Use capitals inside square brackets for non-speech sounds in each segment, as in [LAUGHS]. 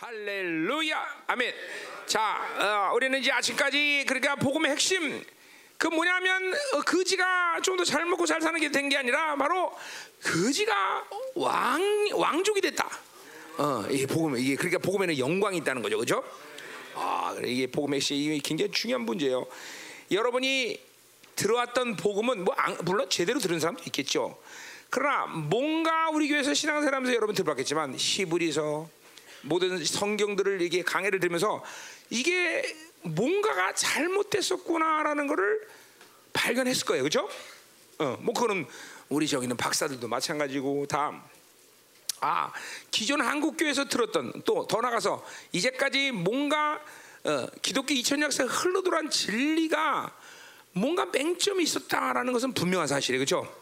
할렐루야 아멘. 자, 어, 우리는 이제 아침까지 그러니까 복음의 핵심 그 뭐냐면 어, 거지가 좀 더 잘 먹고 잘 사는 게 된 게 아니라 바로 거지가 왕 왕족이 됐다. 어, 이게 복음 이게 그러니까 복음에는 영광이 있다는 거죠, 그렇죠? 아, 이게 복음의 핵심 이게 굉장히 중요한 문제예요. 여러분이 들어왔던 복음은 뭐 안- 물론 제대로 들은 사람도 있겠죠. 그러나 뭔가 우리 교회에서 신앙생활하면서 여러분 들어봤겠지만 히브리서 모든 성경들을 이게 강해를 들으면서 이게 뭔가가 잘못됐었구나라는 것을 발견했을 거예요, 그렇죠? 어, 뭐 그거는 우리 저기 있는 박사들도 마찬가지고 다. 아 기존 한국 교회에서 들었던 또 더 나가서 이제까지 뭔가 어, 기독교 2000년 역사에 흘러들어온 진리가 뭔가 맹점이 있었다라는 것은 분명한 사실이에요, 그렇죠?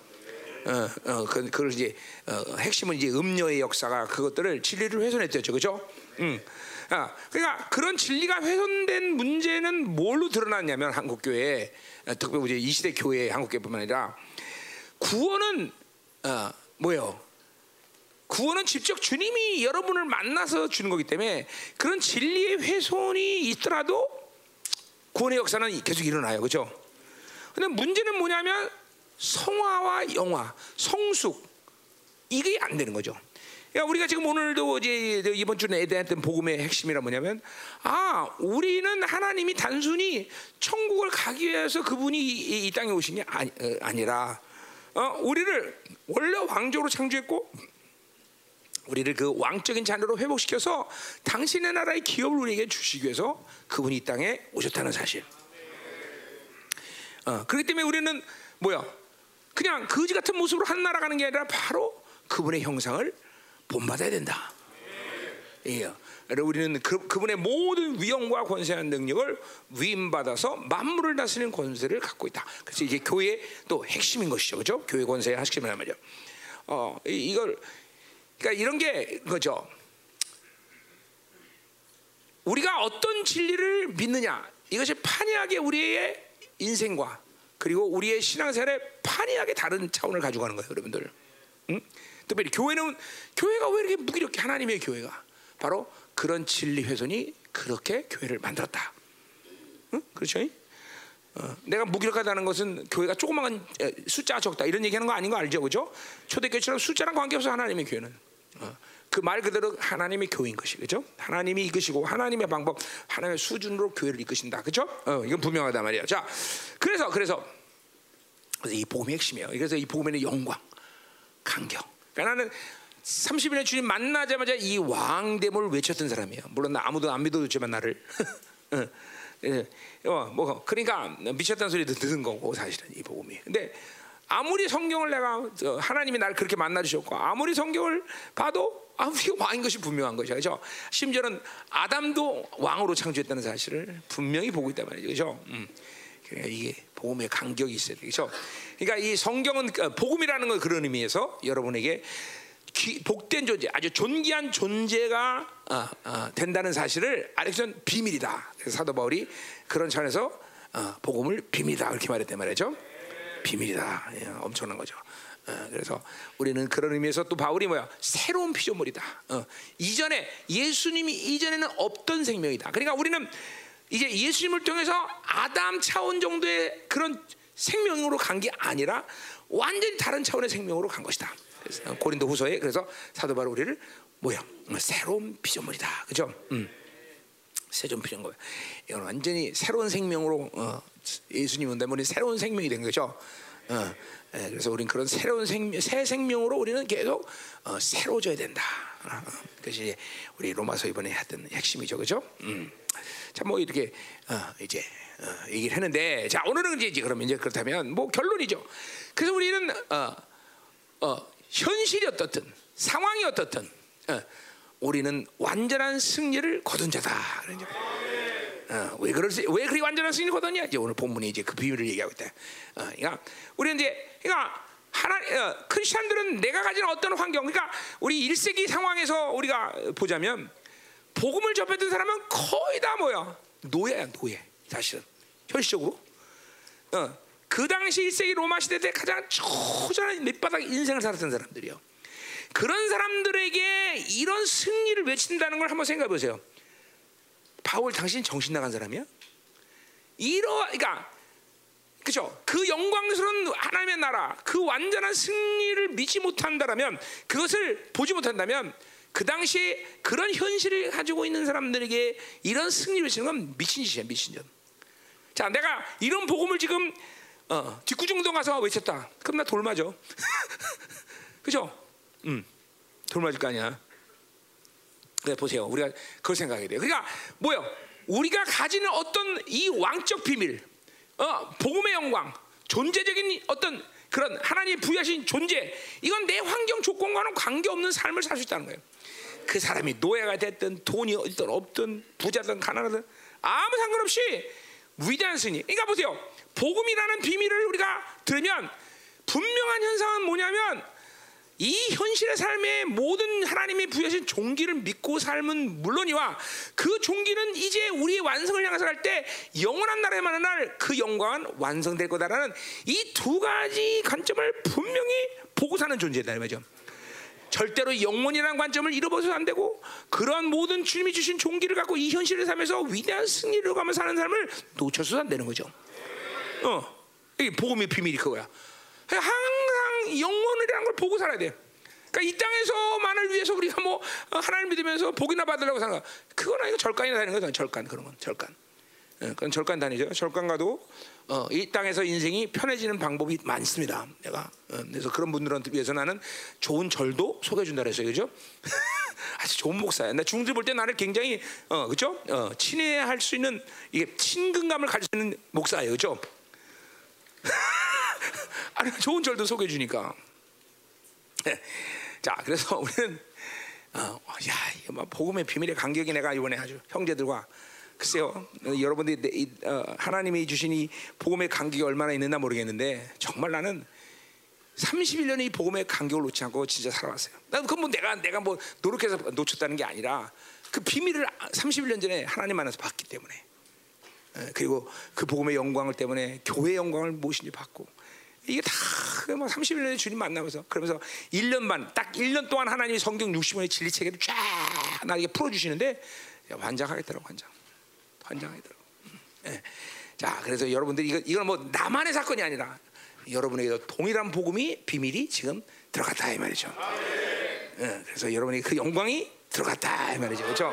어, 어, 그, 그걸 이제 어, 핵심은 이제 음녀의 역사가 그것들을 진리를 훼손했댔죠, 그렇죠? 음. 아, 그러니까 그런 진리가 훼손된 문제는 뭘로 드러났냐면 한국 교회, 어, 특별히 이제 이 시대 교회 한국 교회뿐만 아니라 구원은 어, 뭐요? 구원은 직접 주님이 여러분을 만나서 주는 거기 때문에 그런 진리의 훼손이 있더라도 구원의 역사는 계속 일어나요, 그렇죠? 근데 문제는 뭐냐면 성화와 영화, 성숙 이게 안 되는 거죠. 그러니까 우리가 지금 오늘도 이제 이번 주에 대했던 복음의 핵심이라 뭐냐면 아 우리는 하나님이 단순히 천국을 가기 위해서 그분이 이, 이 땅에 오신 게 아니, 어, 아니라 어, 우리를 원래 왕조로 창조했고 우리를 그 왕적인 자녀로 회복시켜서 당신의 나라의 기업을 우리에게 주시기 위해서 그분이 이 땅에 오셨다는 사실. 어, 그렇기 때문에 우리는 뭐야? 그냥 거지 같은 모습으로 한 나라가는 게 아니라 바로 그분의 형상을 본받아야 된다. 예. 그리고 우리는 그, 그분의 모든 위엄과 권세한 능력을 위임받아서 만물을 다스리는 권세를 갖고 있다. 그래서 이게 교회의 또 핵심인 것이죠, 그렇죠? 교회 권세의 핵심이란 말이죠. 어, 이, 이걸 그러니까 이런 게 거죠. 우리가 어떤 진리를 믿느냐 이것이 판이하게 우리의 인생과 그리고 우리의 신앙생활에 판이하게 다른 차원을 가져가는 거예요, 여러분들. 응? 특별히 교회는 교회가 왜 이렇게 무기력해? 하나님의 교회가 바로 그런 진리 훼손이 그렇게 교회를 만들었다. 응? 그렇죠? 어, 내가 무기력하다는 것은 교회가 조그만 에, 숫자가 적다 이런 얘기하는 거 아닌 거 알죠, 그죠? 초대교회처럼 숫자랑 관계없어 하나님의 교회는 어, 그 말 그대로 하나님의 교회인 것이 그죠? 하나님이 이끄시고 하나님의 방법, 하나님의 수준으로 교회를 이끄신다, 그죠? 어, 이건 분명하단 말이야. 자, 그래서 그래서 이 복음의 핵심이에요. 그래서 이 복음에는 영광, 강경. 그러니까 나는 30일에 주님 만나자마자 이 왕됨을 외쳤던 사람이에요. 물론 나 아무도 안 믿어줬지만 나를. [LAUGHS] 어, 뭐 그러니까 미쳤다는 소리도 듣는 거고 사실은 이 복음이. 근데 아무리 성경을 내가 저 하나님이 나를 그렇게 만나 주셨고 아무리 성경을 봐도 아 우리가 왕인 것이 분명한 것이죠. 그렇죠? 심지어는 아담도 왕으로 창조했다는 사실을 분명히 보고 있단 말이죠. 그렇죠? 음. 이게 복음의 간격이 있어야 되죠. 그러니까 이 성경은 어, 복음이라는 건 그런 의미에서 여러분에게 귀- 복된 존재, 아주 존귀한 존재가 어, 어, 된다는 사실을 알렉선 비밀이다. 그래서 사도 바울이 그런 차원에서 어, 복음을 비밀이다 그렇게 말했단 말이죠. 비밀이다. 예, 엄청난 거죠. 어, 그래서 우리는 그런 의미에서 또 바울이 뭐야 새로운 피조물이다. 어, 이전에 예수님이 이전에는 없던 생명이다. 그러니까 우리는 이제 예수님을 통해서 아담 차원 정도의 그런 생명으로 간 게 아니라 완전히 다른 차원의 생명으로 간 것이다. 고린도 후서에 그래서 사도 바울 우리를 뭐야 새로운 피조물이다. 그죠? 음. 새로운 피조물. 이건 완전히 새로운 생명으로 어, 예수님 온다면 새로운 생명이 된 거죠. 어, 예, 그래서 우리는 그런 새로운 생명, 새 생명으로 우리는 계속 어, 새로워져야 된다. 어, 그것이 우리 로마서 이번에 했던 핵심이죠, 그죠? 음. 자, 뭐 이렇게 어, 이제 어, 얘기를 했는데, 자 오늘은 이제 그러면 이제 그렇다면 뭐 결론이죠. 그래서 우리는 어, 어, 현실이 어떻든 상황이 어떻든 어, 우리는 완전한 승리를 거둔 자다. 그런 점. 어, 왜 그럴지 왜 그리 완전한 승리를 거뒀냐? 이제 오늘 본문이 이제 그 비밀을 얘기하고 있다. 어, 그러니까 우리는 이제 그러니까 하나 어, 크리스천들은 내가 가진 어떤 환경, 그러니까 우리 1세기 상황에서 우리가 보자면 복음을 접했던 사람은 거의 다 뭐야 노예야 노예 사실은 현실적으로. 어, 그 당시 1세기 로마 시대 때 가장 초전한 밑바닥 인생을 살았던 사람들이요. 그런 사람들에게 이런 승리를 외친다는 걸 한번 생각해 보세요. 바울 당신 정신 나간 사람이야? 이러 그러니까 그죠? 그 영광스러운 하나님의 나라, 그 완전한 승리를 믿지 못한다라면 그것을 보지 못한다면 그 당시에 그런 현실을 가지고 있는 사람들에게 이런 승리를 외치는 건 미친 짓이야, 미친 짓. 자, 내가 이런 복음을 지금 어, 뒷구정동 가서 외쳤다. 그럼 나 돌 맞아. [LAUGHS] 그죠? 음, 돌 맞을 거 아니야. 네, 보세요. 우리가 그걸 생각해야 돼요. 그러니까 뭐요? 우리가 가지는 어떤 이 왕적 비밀, 어, 복음의 영광, 존재적인 어떤 그런 하나님 부여하신 존재, 이건 내 환경 조건과는 관계없는 삶을 살 수 있다는 거예요. 그 사람이 노예가 됐든 돈이 있든 없든 부자든 가난하든 아무 상관없이 위대한 승리. 그러니까 보세요. 복음이라는 비밀을 우리가 들으면 분명한 현상은 뭐냐면 이 현실의 삶의 모든 하나님이 부여하신 종기를 믿고 삶은 물론이와 그 종기는 이제 우리의 완성을 향해서 갈 때 영원한 나라에 만날 날그 영광은 완성될 거다라는 이 두 가지 관점을 분명히 보고 사는 존재다 이 말이죠. 절대로 영원이라는 관점을 잃어버려서 안 되고 그러한 모든 주님이 주신 종기를 갖고 이 현실의 삶에서 위대한 승리를 가며 사는 삶을 놓쳐서도 안 되는 거죠. 어, 이 복음의 비밀이 그거야. 항상 영원이라는 걸 보고 살아야 돼. 그러니까 이 땅에서만을 위해서 우리가 뭐 하나님 믿으면서 복이나 받으려고 생각. 그건 아니고 절간이나 다니는 거죠. 절간 그런 건 절간. 예, 그건 절간 다니죠. 절간 가도 어, 이 땅에서 인생이 편해지는 방법이 많습니다. 내가 어, 그래서 그런 분들한테 위해서 나는 좋은 절도 소개해 준다 그랬어요, 그죠? [LAUGHS] 아주 좋은 목사야. 나 중들 볼 때 나를 굉장히 어, 그죠? 어, 친애할 수 있는 이게 친근감을 가질 수 있는 목사예요, 그죠? [LAUGHS] 아니 좋은 절도 소개해 주니까. [LAUGHS] 자, 그래서 우리는 어, 야, 이거 뭐 복음의 비밀의 간격이 내가 이번에 아주 형제들과 글쎄요, 여러분들이 어, 하나님이 주신 이 복음의 간격이 얼마나 있는나 모르겠는데 정말 나는 31년의 이 복음의 간격을 놓지 않고 진짜 살아왔어요. 난 그건 뭐 내가 내가 뭐 노력해서 놓쳤다는 게 아니라 그 비밀을 31년 전에 하나님 만나서 봤기 때문에 그리고 그 복음의 영광을 때문에 교회 영광을 무엇인지 받고 이게 다 31년에 그 주님 만나면서 그러면서 1년 반, 딱 1년 동안 하나님이 성경 60원의 진리 체계를 쫙 나에게 풀어주시는데 환장하겠더라고, 환장. 환장하더라고. 예. 자, 그래서 여러분들이 이거, 이건 뭐 나만의 사건이 아니라 여러분에게도 동일한 복음이 비밀이 지금 들어갔다 이 말이죠. 예. 그래서 여러분이 그 영광이 들어갔다 이 말이죠. 그렇죠?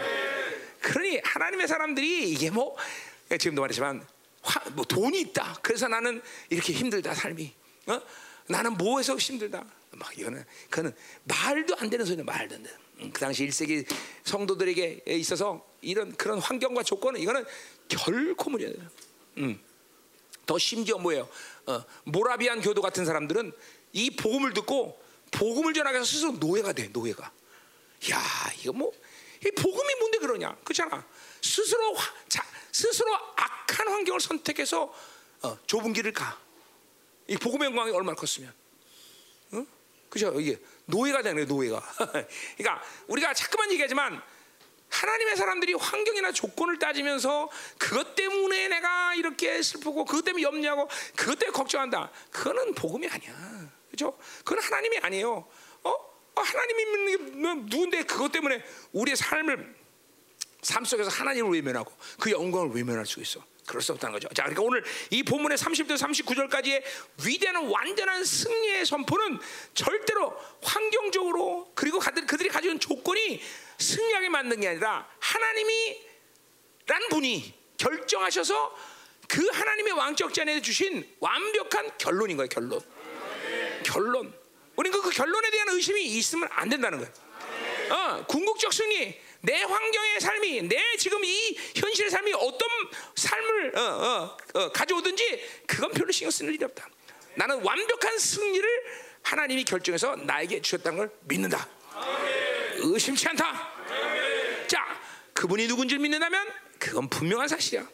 그러니 하나님의 사람들이 이게 뭐 지금도 말했지만 뭐 돈이 있다. 그래서 나는 이렇게 힘들다 삶이. 어? 나는 뭐해서 힘들다. 막 이거는 그는 말도 안 되는 소리는 말도 안 돼. 음, 그 당시 1세기 성도들에게 있어서 이런 그런 환경과 조건은 이거는 결코 무리야. 음. 더 심지어 뭐예요? 어, 모라비안 교도 같은 사람들은 이 복음을 듣고 복음을 전하기 위해서 스스로 노예가 돼. 노예가. 야, 이거 뭐 이 복음이 뭔데 그러냐? 그렇잖아. 스스로 화, 자, 스스로 악한 환경을 선택해서 어, 좁은 길을 가. 이 복음의 영광이 얼마나 컸으면, 어? 그죠? 이게 노예가 되는 거예요, 노예가. [LAUGHS] 그러니까 우리가 자꾸만 얘기하지만 하나님의 사람들이 환경이나 조건을 따지면서 그것 때문에 내가 이렇게 슬프고 그것 때문에 염려하고 그것 때문에 걱정한다. 그거는 복음이 아니야. 그죠? 그건 하나님이 아니에요. 어? 어 하나님이 누군데 그것 때문에 우리의 삶을 삶 속에서 하나님을 외면하고 그 영광을 외면할 수 있어. 그럴 수 없다는 거죠. 자, 그러니까 오늘 이 본문의 30절 39절까지의 위대한 완전한 승리의 선포는 절대로 환경적으로 그리고 그들이 가지고 조건이 승리하게 만든 게 아니라 하나님이 란 분이 결정하셔서 그 하나님의 왕적 잔에 주신 완벽한 결론인 거예요. 결론. 결론. 우리는 그 결론에 대한 의심이 있으면 안 된다는 거예요. 어, 궁극적 승리. 내 환경의 삶이 내 지금 이 현실의 삶이 어떤 삶을 어, 어, 어, 가져오든지 그건 별로 신경 쓸 일이 없다. 나는 완벽한 승리를 하나님이 결정해서 나에게 주셨다는 걸 믿는다. 의심치 않다. 자, 그분이 누군지를 믿는다면 그건 분명한 사실이야.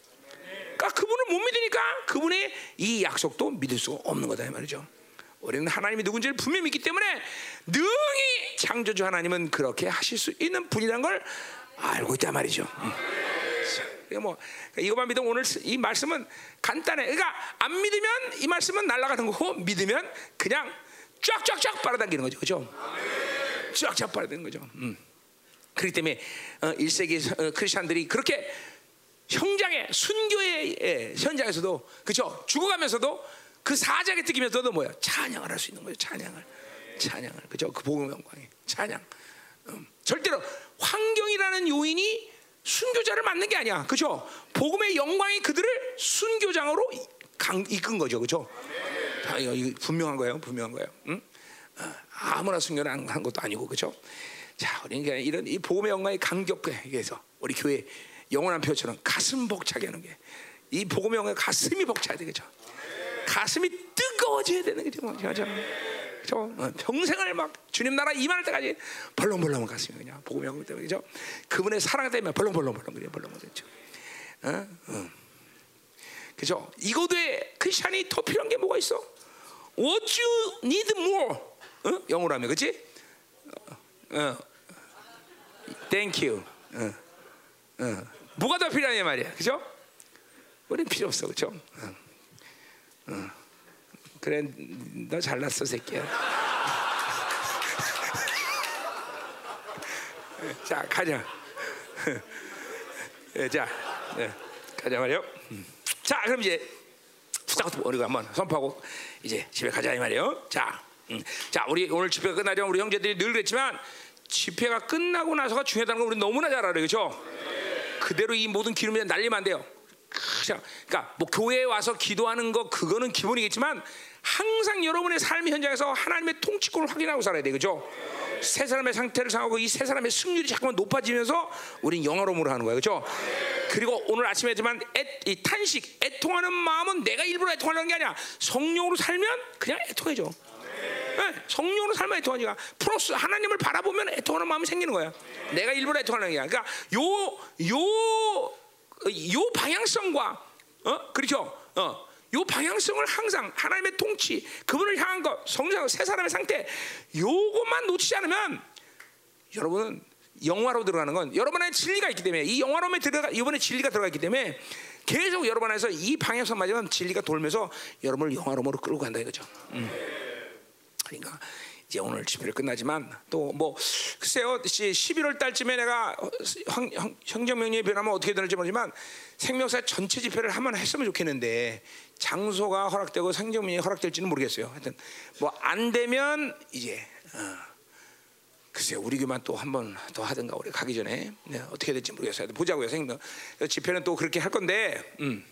그러니까 그분을 못 믿으니까 그분의 이 약속도 믿을 수가 없는 거다 이 말이죠. 우리는 하나님이 누군지를 분명히 믿기 때문에 능히 창조주 하나님은 그렇게 하실 수 있는 분이라는 걸 알고 있단 말이죠. 음. 뭐 이거만 믿으면 오늘 이 말씀은 간단해. 그러니까 안 믿으면 이 말씀은 날아가는 거고 믿으면 그냥 쫙쫙쫙 빨아당기는 거죠, 그렇죠? 쫙 잡아야 되는 거죠. 음. 그렇기 때문에 어, 1세기 어, 크리스천들이 그렇게 형장의 순교의 예, 현장에서도 그렇죠 죽어가면서도 그 사자에 뜯기면서도 뭐야? 찬양을 할 수 있는 거예요. 찬양을. 찬양을. 그죠? 그 복음의 영광이 찬양. 음, 절대로 환경이라는 요인이 순교자를 맞는 게 아니야. 그죠? 복음의 영광이 그들을 순교장으로 이- 강, 이끈 거죠. 그죠? 아, 이거, 이거 분명한 거예요. 분명한 거예요. 응? 어, 아무나 순교를 한, 한 것도 아니고. 그죠? 자 우리는 이런 이 복음의 영광이 강격해. 위해서 우리 교회 영원한 표처럼 가슴 벅차게 하는 게. 이 복음의 영광 가슴이 벅차야 되겠죠 가슴이 뜨거워져야 되는 거죠. 그죠? 어, 평생을 막 주님 나라 임할 때까지 벌렁벌렁 가슴이 그냥 복음의 영광 때문에 그죠? 그분의 사랑 때문에 벌렁벌렁벌렁 그래 벌렁벌렁 그죠? 어? 어. 그죠? 이거도에 크리스천이 더 필요한 게 뭐가 있어? What you need more? 어? 영어로 하면 그렇지? 어, 어. Thank you. 어. 어. 뭐가 더 필요하냐 말이야, 그죠? 우린 필요 없어, 그죠? 어. 어. 그래, 너 잘났어, 새끼야. [LAUGHS] 자, 가자. [LAUGHS] 예, 자, 네, 가자 말이요. 음. 자, 그럼 이제 후다부터 우리가 한번 선포하고 이제 집에 가자 이 말이에요. 자, 음. 자, 우리 오늘 집회가 끝나자 우리 형제들이 늘 그랬지만 집회가 끝나고 나서가 중요하다는 걸 우리 너무나 잘 알아요, 그렇죠? 그대로 이 모든 기름이 날리면 안 돼요. 그러니까 뭐 교회에 와서 기도하는 거 그거는 기본이겠지만 항상 여러분의 삶의 현장에서 하나님의 통치권을 확인하고 살아야 돼, 그죠? 세 사람의 상태를 상하고 이 세 사람의 승률이 자꾸만 높아지면서 우린 영화로움으로 하는 거예요, 그죠? 그리고 오늘 아침에 했지만 애, 이 탄식, 애통하는 마음은 내가 일부러 애통하는 게 아니야. 성령으로 살면 그냥 애통해져. 네, 성령으로 삶아 애통하니까 플러스 하나님을 바라보면 애통하는 마음이 생기는 거야. 내가 일부러 애통하는 게 아니야. 그러니까 요 요 요 방향성과 어 그렇죠. 어 요 방향성을 항상 하나님의 통치 그분을 향한 것 성장 세 사람의 상태 요것만 놓치지 않으면 여러분은 영화로 들어가는 건 여러분 안에 진리가 있기 때문에 이 영화로움에 들어가 이번에 진리가 들어가 있기 때문에 계속 여러분 안에서 이 방향성 맞으면 진리가 돌면서 여러분을 영화로움으로 끌고 간다 이거죠. 그러니까 이제 오늘 집회를 끝나지만 또 뭐 글쎄요 11월 달쯤에 내가 행정명령이 변하면 어떻게 되는지 모르지만 생명사 전체 집회를 한번 했으면 좋겠는데 장소가 허락되고 행정명령이 허락될지는 모르겠어요. 하여튼 뭐 안 되면 이제 어, 글쎄 우리 교만 또 한 번 더 하든가 우리 가기 전에 네, 어떻게 될지 모르겠어요. 보자고요. 생명 집회는 또 그렇게 할 건데. 음.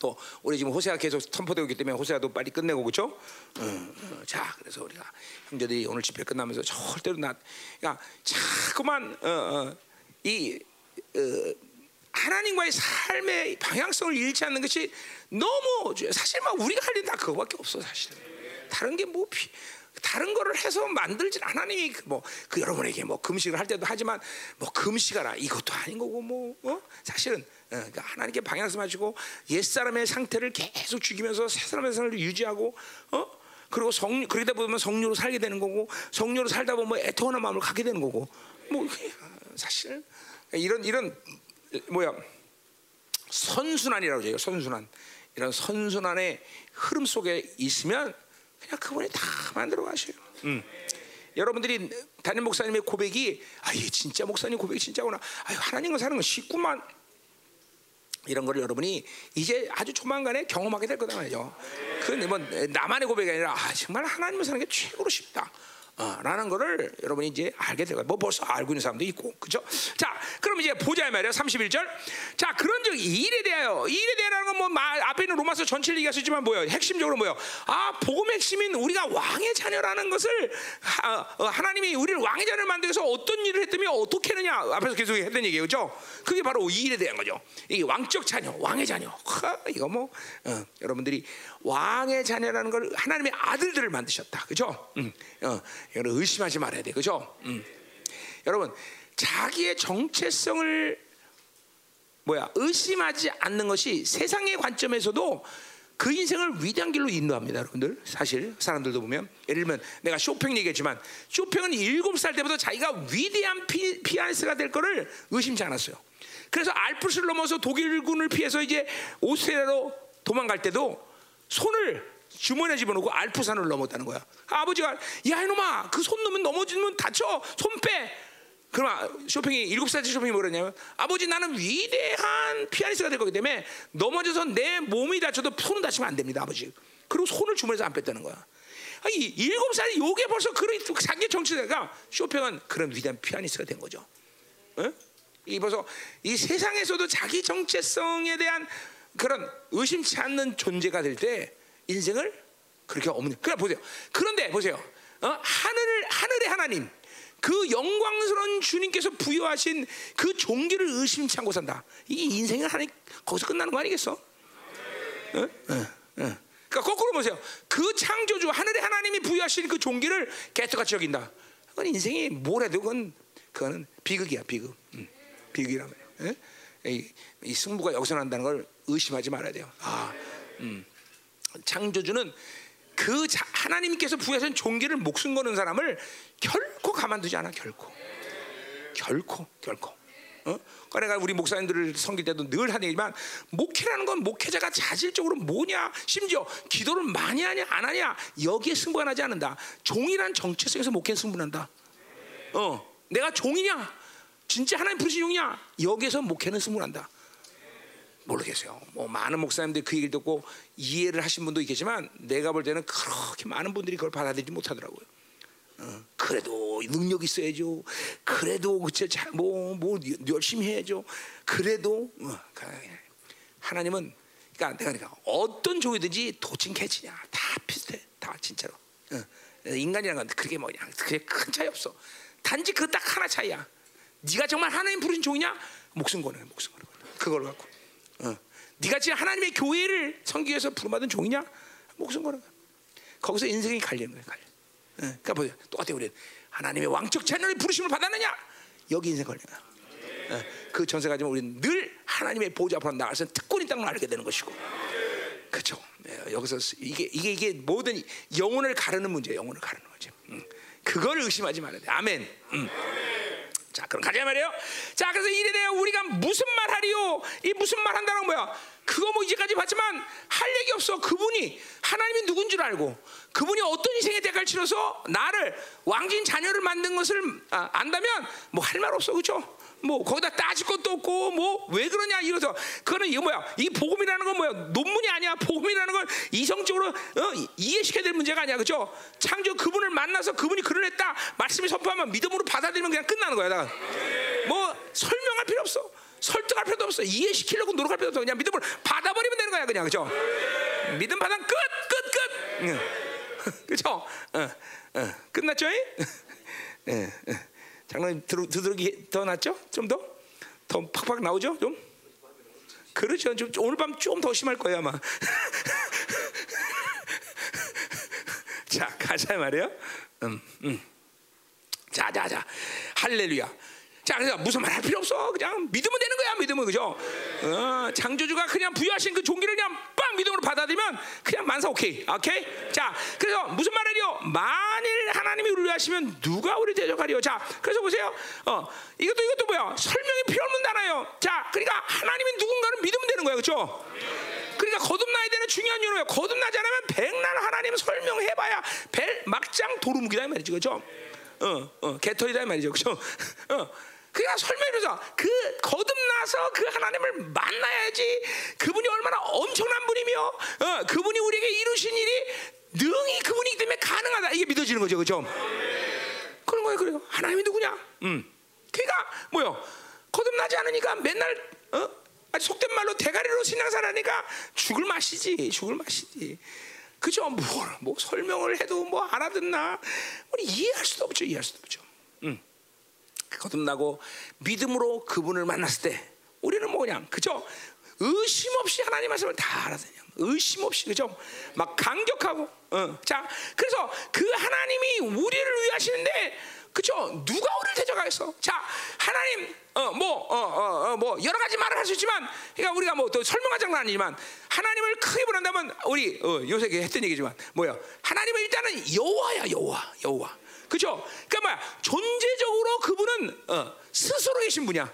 또 우리 지금 호세아 계속 선포되고 있기 때문에 호세아도 빨리 끝내고 그렇죠? 자, 그래서 우리가 형제들이 오늘 집회 끝나면서 절대로 나, 그러니까 자꾸만 어, 어, 이 어, 하나님과의 삶의 방향성을 잃지 않는 것이 너무. 사실 막 우리가 할 일은 다 그거밖에 없어 사실은. 다른 게 뭐 다른 거를 해서 만들진 하나님이 그뭐그 여러분에게 뭐 금식을 할 때도 하지만 뭐 금식하라 이것도 아닌 거고 뭐 어? 사실은 어, 그러니까 하나님께 방향을 맞추고 옛 사람의 상태를 계속 죽이면서 새 사람의 상태를 유지하고 어 그리고 성 그러다 보면 성료로 살게 되는 거고 성료로 살다 보면 애통하는 마음을 갖게 되는 거고 뭐 사실 이런 이런 뭐야 선순환이라고 해요 선순환 이런 선순환의 흐름 속에 있으면 그냥 그분이 다 만들어 가셔요. 음. 여러분들이 담임 목사님의 고백이 아, 이 진짜 목사님 고백이 진짜구나. 아, 하나님과 사는 건 쉽구만. 이런 거를 여러분이 이제 아주 조만간에 경험하게 될 거다 말이죠. 그건 뭐 나만의 고백이 아니라 아, 정말 하나님을 사는 게 최고로 쉽다. 어, 라는 거를 여러분이 이제 알게 될 거예요. 뭐 벌써 알고 있는 사람도 있고, 그죠? 자, 그럼 이제 보자 말이에요. 31절. 자, 그런 적 일에 대하여, 일에 대하여는 건 뭐 앞에 있는 로마서 전체를 얘기할 수 있지만 뭐예요? 핵심적으로 뭐예요? 아, 복음의 핵심인 우리가 왕의 자녀라는 것을 하, 어, 하나님이 우리를 왕의 자녀를 만들기 위해서 어떤 일을 했다며 어떻게 했느냐 앞에서 계속 했던 얘기예요, 그죠? 그게 바로 이 일에 대한 거죠. 이게 왕적 자녀, 왕의 자녀. 하, 이거 뭐 어, 여러분들이 왕의 자녀라는 걸 하나님의 아들들을 만드셨다, 그죠? 음, 어, 여러분 의심하지 말아야 돼, 그죠? 음. 여러분 자기의 정체성을 뭐야 의심하지 않는 것이 세상의 관점에서도 그 인생을 위대한 길로 인도합니다, 여러분들. 사실 사람들도 보면 예를 들면 내가 쇼팽 얘기했지만 쇼팽은 일곱 살 때부터 자기가 위대한 피, 피아니스트가 될 거를 의심치 않았어요. 그래서 알프스를 넘어서 독일군을 피해서 이제 오스트리아로 도망갈 때도 손을 주머니에 집어넣고 알프산을 넘었다는 거야. 아버지가 야 이놈아 그 손 넣으면 넘어지면 다쳐 손 빼. 그럼 쇼핑이 일곱 살짜리 쇼핑이 뭐랬냐면 아버지 나는 위대한 피아니스트가 될 거기 때문에 넘어져서 내 몸이 다쳐도 손은 다치면 안 됩니다 아버지. 그리고 손을 주머니에서 안 뺐다는 거야. 아니, 일곱 살이 요게 벌써 그런 자기 정치자가 쇼핑은 그런 위대한 피아니스트가 된 거죠. 어? 이 벌써 이 세상에서도 자기 정체성에 대한 그런 의심치 않는 존재가 될 때 인생을 그렇게 없는. 그래 보세요. 그런데 보세요. 어? 하늘 하늘의 하나님 그 영광스러운 주님께서 부여하신 그 종기를 의심치 않고 산다. 이 인생은 하나님 거기서 끝나는 거 아니겠어? 어? 어, 어. 그러니까 거꾸로 보세요. 그 창조주 하늘의 하나님이 부여하신 그 종기를 개떡같이 여긴다. 그건 인생이 뭘 해도 그건 그거는 비극이야 비극. 음, 비극이라면. 예? 이, 이 승부가 여기서 난다는 걸 의심하지 말아야 돼요. 아, 음. 창조주는 그 자, 하나님께서 부여하신 종기를 목숨 거는 사람을 결코 가만두지 않아 결코. 결코 결코. 어? 그러니까 우리 목사님들을 섬길 때도 늘 하는 얘기지만 목회라는 건 목회자가 자질적으로 뭐냐 심지어 기도를 많이 하냐 안 하냐 여기에 승부가 나지 않는다. 종이란 정체성에서 목회는 승부난다. 어, 내가 종이냐? 진짜 하나님 부르신 종이냐? 여기에서 목회는 승부난다 모르겠어요. 뭐 많은 목사님들이 그 얘기를 듣고 이해를 하신 분도 있겠지만 내가 볼 때는 그렇게 많은 분들이 그걸 받아들이지 못하더라고요. 어, 그래도 능력 있어야죠. 그래도 뭐뭐 뭐 열심히 해야죠. 그래도 어, 하나님은 그러니까 내가 그러니까 어떤 종이든지 도친 개치냐 다 비슷해. 다 진짜로. 어, 인간이란 건 그게 뭐냐 그게 큰 차이 없어. 단지 그 딱 하나 차이야. 네가 정말 하나님 부르신 종이냐 목숨 거는 목숨 거는 그걸 갖고. 어. 네가 지금 하나님의 교회를 섬기해서 부름받은 종이냐? 목숨 거는. 거기서 인생이 갈리는 거야. 갈려. 어. 그러니까 보세요. 똑같아 우리 하나님의 왕적 채널의 부르심을 받았느냐? 여기 인생 걸리는. 어. 그 전세 가지면 우리는 늘 하나님의 보좌 앞으로 나가서 특권이 걸 알게 되는 것이고. 그렇죠. 여기서 이게 이게 이게 모든 영혼을 가르는 문제야. 영혼을 가르는 거지. 음. 그걸 의심하지 말아야 돼. 아멘. 음. 자, 그럼 가자 말이에요. 자, 그래서 이래 대해 우리가 무슨 말 하리요? 이 무슨 말 한다는 뭐야? 그거 뭐 이제까지 봤지만 할 얘기 없어. 그분이 하나님이 누군 줄 알고 그분이 어떤 인생의 대가를 치러서 나를 왕진 자녀를 만든 것을 아, 안다면 뭐 할 말 없어. 그렇죠? 뭐 거기다 따질 것도 없고 뭐 왜 그러냐 이러서 그거는 이거 뭐야? 이 복음이라는 건 뭐야? 논문이 아니야. 복음이라는 건 이성적으로 어, 이해시켜야 될 문제가 아니야. 그죠? 창조 그분을 만나서 그분이 그러했다. 말씀이 선포하면 믿음으로 받아들이면 그냥 끝나는 거야 나. 뭐 설명할 필요 없어. 설득할 필요도 없어. 이해시키려고 노력할 필요도 없어. 그냥 믿음으로 받아버리면 되는 거야 그냥. 그죠? 믿음 받아 끝끝끝. 응. [LAUGHS] 그죠? 어, 어. 끝났죠? [LAUGHS] 예, 예. 장로님 두드러기 더 낫죠? 좀 더? 더 팍팍 나오죠? 좀? 그렇죠. 좀, 오늘 밤 좀 더 심할 거예요 아마. [LAUGHS] 자 가자 말이요. 음, 음. 자, 자, 자, 할렐루야. 자, 그래서 무슨 말 할 필요 없어. 그냥 믿으면 되는 거야, 믿으면 그죠? 어, 창조주가 그냥 부여하신 그 종기를 그냥 빵 믿음으로 받아들이면 그냥 만사 오케이, 오케이. 자, 그래서 무슨 말이요? 만일 하나님이 우리를 하시면 누가 우리 대적하리요? 자, 그래서 보세요. 어, 이것도 이것도 뭐야? 설명이 필요 없는 단어예요. 자, 그러니까 하나님이 누군가를 믿으면 되는 거야, 그렇죠? 그러니까 거듭나야 되는 중요한 이유는 거듭나지 않으면 백날 하나님 설명해봐야 벨 막장 도루묵이다 이 말이죠, 그렇죠? 어, 어, 개털이다 이 말이죠, 그렇죠? [LAUGHS] 어. 그냥 설명해서 그 거듭나서 그 하나님을 만나야지 그분이 얼마나 엄청난 분이며 어, 그분이 우리에게 이루신 일이 능히 그분이기 때문에 가능하다. 이게 믿어지는 거죠 그죠? 그런 거예요 그래요. 하나님이 누구냐? 음. 그러니까 뭐요? 거듭나지 않으니까 맨날 어? 아주 속된 말로 대가리로 신앙사라니까 죽을 맛이지 죽을 맛이지. 그죠? 뭐, 뭐 설명을 해도 뭐 알아듣나? 우리 이해할 수도 없죠 이해할 수도 없죠. 음. 거듭나고 믿음으로 그분을 만났을 때 우리는 뭐냐 그죠? 의심 없이 하나님 말씀을 다 알아듣냐 의심 없이 그죠? 막 강격하고 어. 자 그래서 그 하나님이 우리를 위하시는데 그죠? 누가 우리를 대적하겠어? 자 하나님 어뭐어어뭐 어, 어, 뭐 여러 가지 말을 할 수 있지만 그러니까 우리가 뭐 또 설명하자는 건 아니지만 하나님을 크게 본한다면 우리 어, 요새 했던 얘기지만 뭐야 하나님은 일단은 여호와야 여호와 여호와 그죠? 그러니까 뭐야? 존재적으로 그분은 어, 스스로 계신 분이야.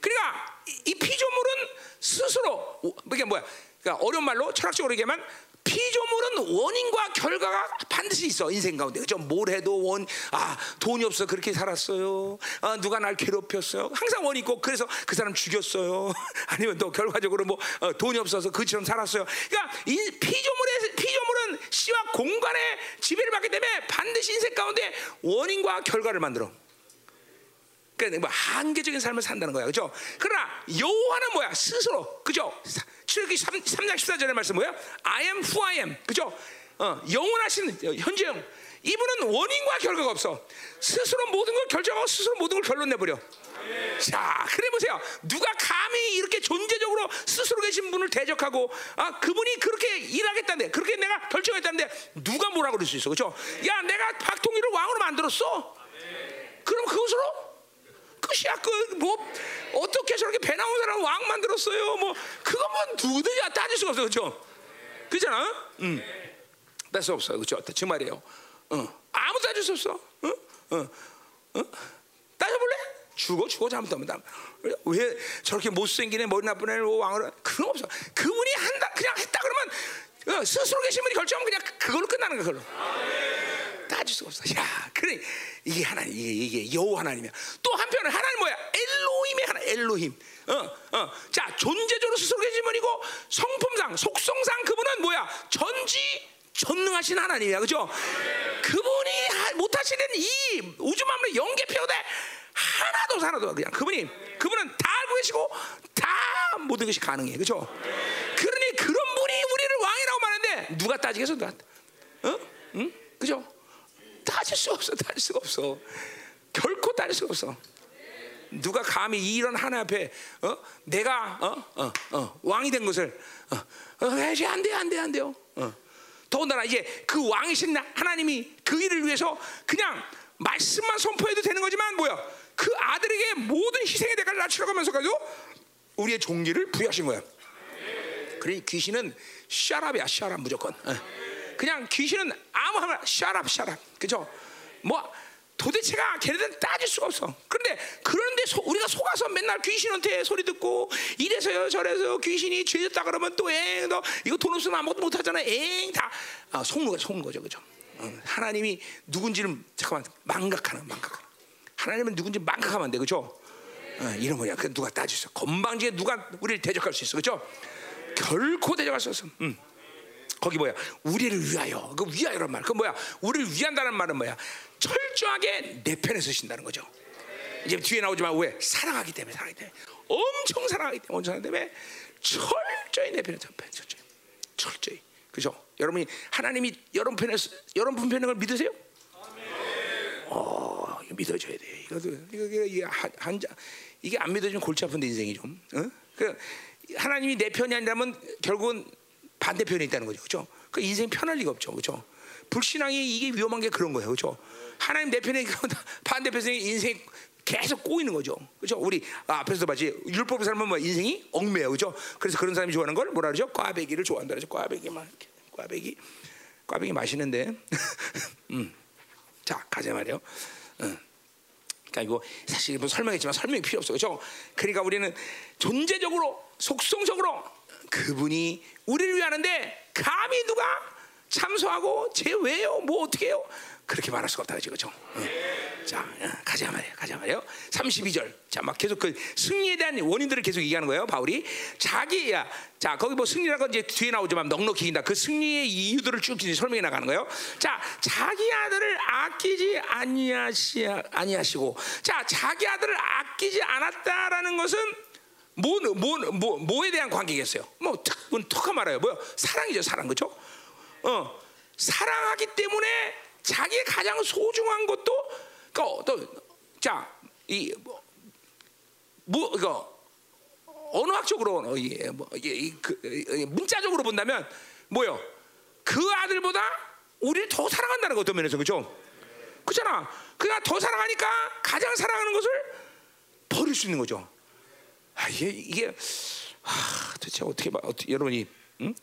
그러니까 이, 이 피조물은 스스로 이게 뭐야? 그러니까 어려운 말로 철학적으로 얘기하면 피조물은 원인과 결과가 반드시 있어 인생 가운데 그죠? 뭘 해도 원 아 돈이 없어 그렇게 살았어요. 아, 누가 날 괴롭혔어요. 항상 원이 있고 그래서 그 사람 죽였어요. [LAUGHS] 아니면 또 결과적으로 뭐 어, 돈이 없어서 그처럼 살았어요. 그러니까 이 피조물의 피조물은 씨와 공간의 지배를 받기 때문에 반드시 인생 가운데 원인과 결과를 만들어. 그러니까 뭐 한계적인 삶을 산다는 거야, 그죠? 그러나 여호와는 뭐야? 스스로, 그죠? 출애굽기 3, 3장 14절의 말씀 뭐야? I am who I am, 그죠? 어, 영원하신 현재형. 이분은 원인과 결과가 없어. 스스로 모든 걸 결정하고 스스로 모든 걸 결론 내버려. 자, 그래 보세요. 누가 감히 이렇게 존재적으로 스스로 계신 분을 대적하고, 아 그분이 그렇게 일하겠다는데, 그렇게 내가 결정했다는데 누가 뭐라 그럴 수 있어, 그렇죠? 야, 내가 박통일을 왕으로 만들었어. 그럼 그것으로 끝이야. 그 뭐 어떻게 저렇게 배 나온 사람 왕 만들었어요? 뭐 그거 뭐 누구든지 따질 수가 없어, 그렇죠? 그잖아. 음. 따질 수 없어, 그렇죠? 정말이에요. 어. 아무 따질 수 없어. 어? 어. 어? 따져 볼래? 죽어 죽어 잘못하면 왜 저렇게 못생긴 애 머리 나쁜 애를 왕을 그런 없어. 그분이 한다 그냥 했다 그러면 어, 스스로 계신 분이 결정하면 그냥 그걸로 끝나는 거야. 그걸로. 따질 수가 없어. 야, 그래 이게 하나님 이게, 이게 여호 하나님이야. 또 한편은 하나님 뭐야? 엘로힘의 하나 엘로힘. 어, 어. 자, 존재적으로 스스로 계신 분이고 성품상 속성상 그분은 뭐야? 전지 전능하신 하나님이야, 그죠? 그분이 못하시는 이 우주 만물의 영계표대 하나도 하나도 그냥 그분이 그분은 다 알고 계시고 다 모든 것이 가능해, 그죠? 그러니 그런 분이 우리를 왕이라고 말하는데 누가 따지겠어, 누가? 어? 응? 그죠? 따질 수 없어, 따질 수가 없어. 결코 따질 수가 없어. 누가 감히 이런 하나 앞에 어? 내가 어? 어, 어, 왕이 된 것을 어, 어, 안 돼, 안 돼, 안 돼요. 어. 더군다나 이제 그 왕이신 하나님이 그 일을 위해서 그냥 말씀만 선포해도 되는 거지만 뭐야? 그 아들에게 모든 희생의 대가를 낮추려가면서까지도 우리의 종기를 부여하신 거야. 그러니 귀신은 샤랍이야, 샤랍 무조건. 어. 그냥 귀신은 아무 하나 샤랍, 샤랍, 그죠? 뭐 도대체가 걔네들은 따질 수가 없어. 그런데 그런데 소, 우리가 속아서 맨날 귀신한테 소리 듣고 이래서요 저래서 귀신이 죄졌다 그러면 또엥너 이거 돈 없으면 아무것도 못 하잖아. 엥다 아, 속는 거죠, 속는 거죠, 그죠? 어, 하나님이 누군지를 잠깐만 망각하는 망각. 하나님은 누군지 망각하면 안 돼, 그죠? 어, 이런 거야. 그 누가 따질 수? 건방지게 누가 우리를 대적할 수 있어, 그죠? 결코 대적할 수 없어. 음. 거기 뭐야? 우리를 위하여. 그 위하여란 말. 그 뭐야? 우리를 위한다는 말은 뭐야? 철저하게 내 편에 서신다는 거죠. 이제 뒤에 나오지만 왜? 사랑하기 때문에 사랑하기 때문에 엄청 사랑하기 때문에 엄청 사랑하기 때문에 철저히 내 편에 서 철저히 철저히 그죠? 여러분이 하나님이 여러분 편에 여러분 편에 걸 믿으세요? 어, 이거 믿어줘야 돼. 이거도 이거 이게 한, 이게 안 믿어지면 골치 아픈데 인생이 좀. 어? 그 하나님이 내 편이 아니라면 결국은 반대편에 있다는 거죠. 그렇죠? 그 인생 편할 리가 없죠. 그렇죠? 불신앙이 이게 위험한 게 그런 거예요. 그렇죠? 하나님 내 편에 [LAUGHS] 반대편에 인생이 계속 꼬이는 거죠. 그렇죠? 우리 앞에서 봤지 율법을 살면 뭐 인생이 얽매요. 그렇죠? 그래서 그런 사람이 좋아하는 걸 뭐라 그러죠? 꽈배기를 좋아한다 그러죠. 꽈배기만 꽈배기 꽈배기 맛있는데. [LAUGHS] 음. 자, 가자 말이요. 음. 그러니까 이거 사실 뭐 설명했지만 설명이 필요 없어. 그렇죠? 그러니까 우리는 존재적으로 속성적으로 그분이 우리를 위하는데 감히 누가 참소하고 제 왜요? 뭐 어떻게 해요? 그렇게 말할 수가 없다 그죠? 응. 자, 가자 말이에요. 가자 말이에요. 32절. 자, 막 계속 그 승리에 대한 원인들을 계속 얘기하는 거예요. 바울이 자기야. 자, 거기 뭐 승리라고 이제 뒤에 나오지만 넉넉히 이긴다. 그 승리의 이유들을 쭉 설명해 나가는 거예요. 자, 자기 아들을 아끼지 아니하시 아니하시고 자, 자기 아들을 아끼지 않았다라는 것은 뭐, 뭐, 뭐, 뭐에 대한 관계겠어요? 뭐, 탁, 턱하 말아요. 뭐요? 사랑이죠, 사랑. 그죠? 어, 사랑하기 때문에 자기의 가장 소중한 것도, 그, 또, 자, 이, 뭐, 뭐, 이거, 언어학적으로, 어, 이, 뭐, 이, 그, 문자적으로 본다면, 뭐요? 그 아들보다 우리를 더 사랑한다는 것 어떤 면에서, 그죠? 그잖아. 그가 더 사랑하니까 가장 사랑하는 것을 버릴 수 있는 거죠. 아, 이게 이게 아, 도대체 어떻게 어떻게 여러분이 응?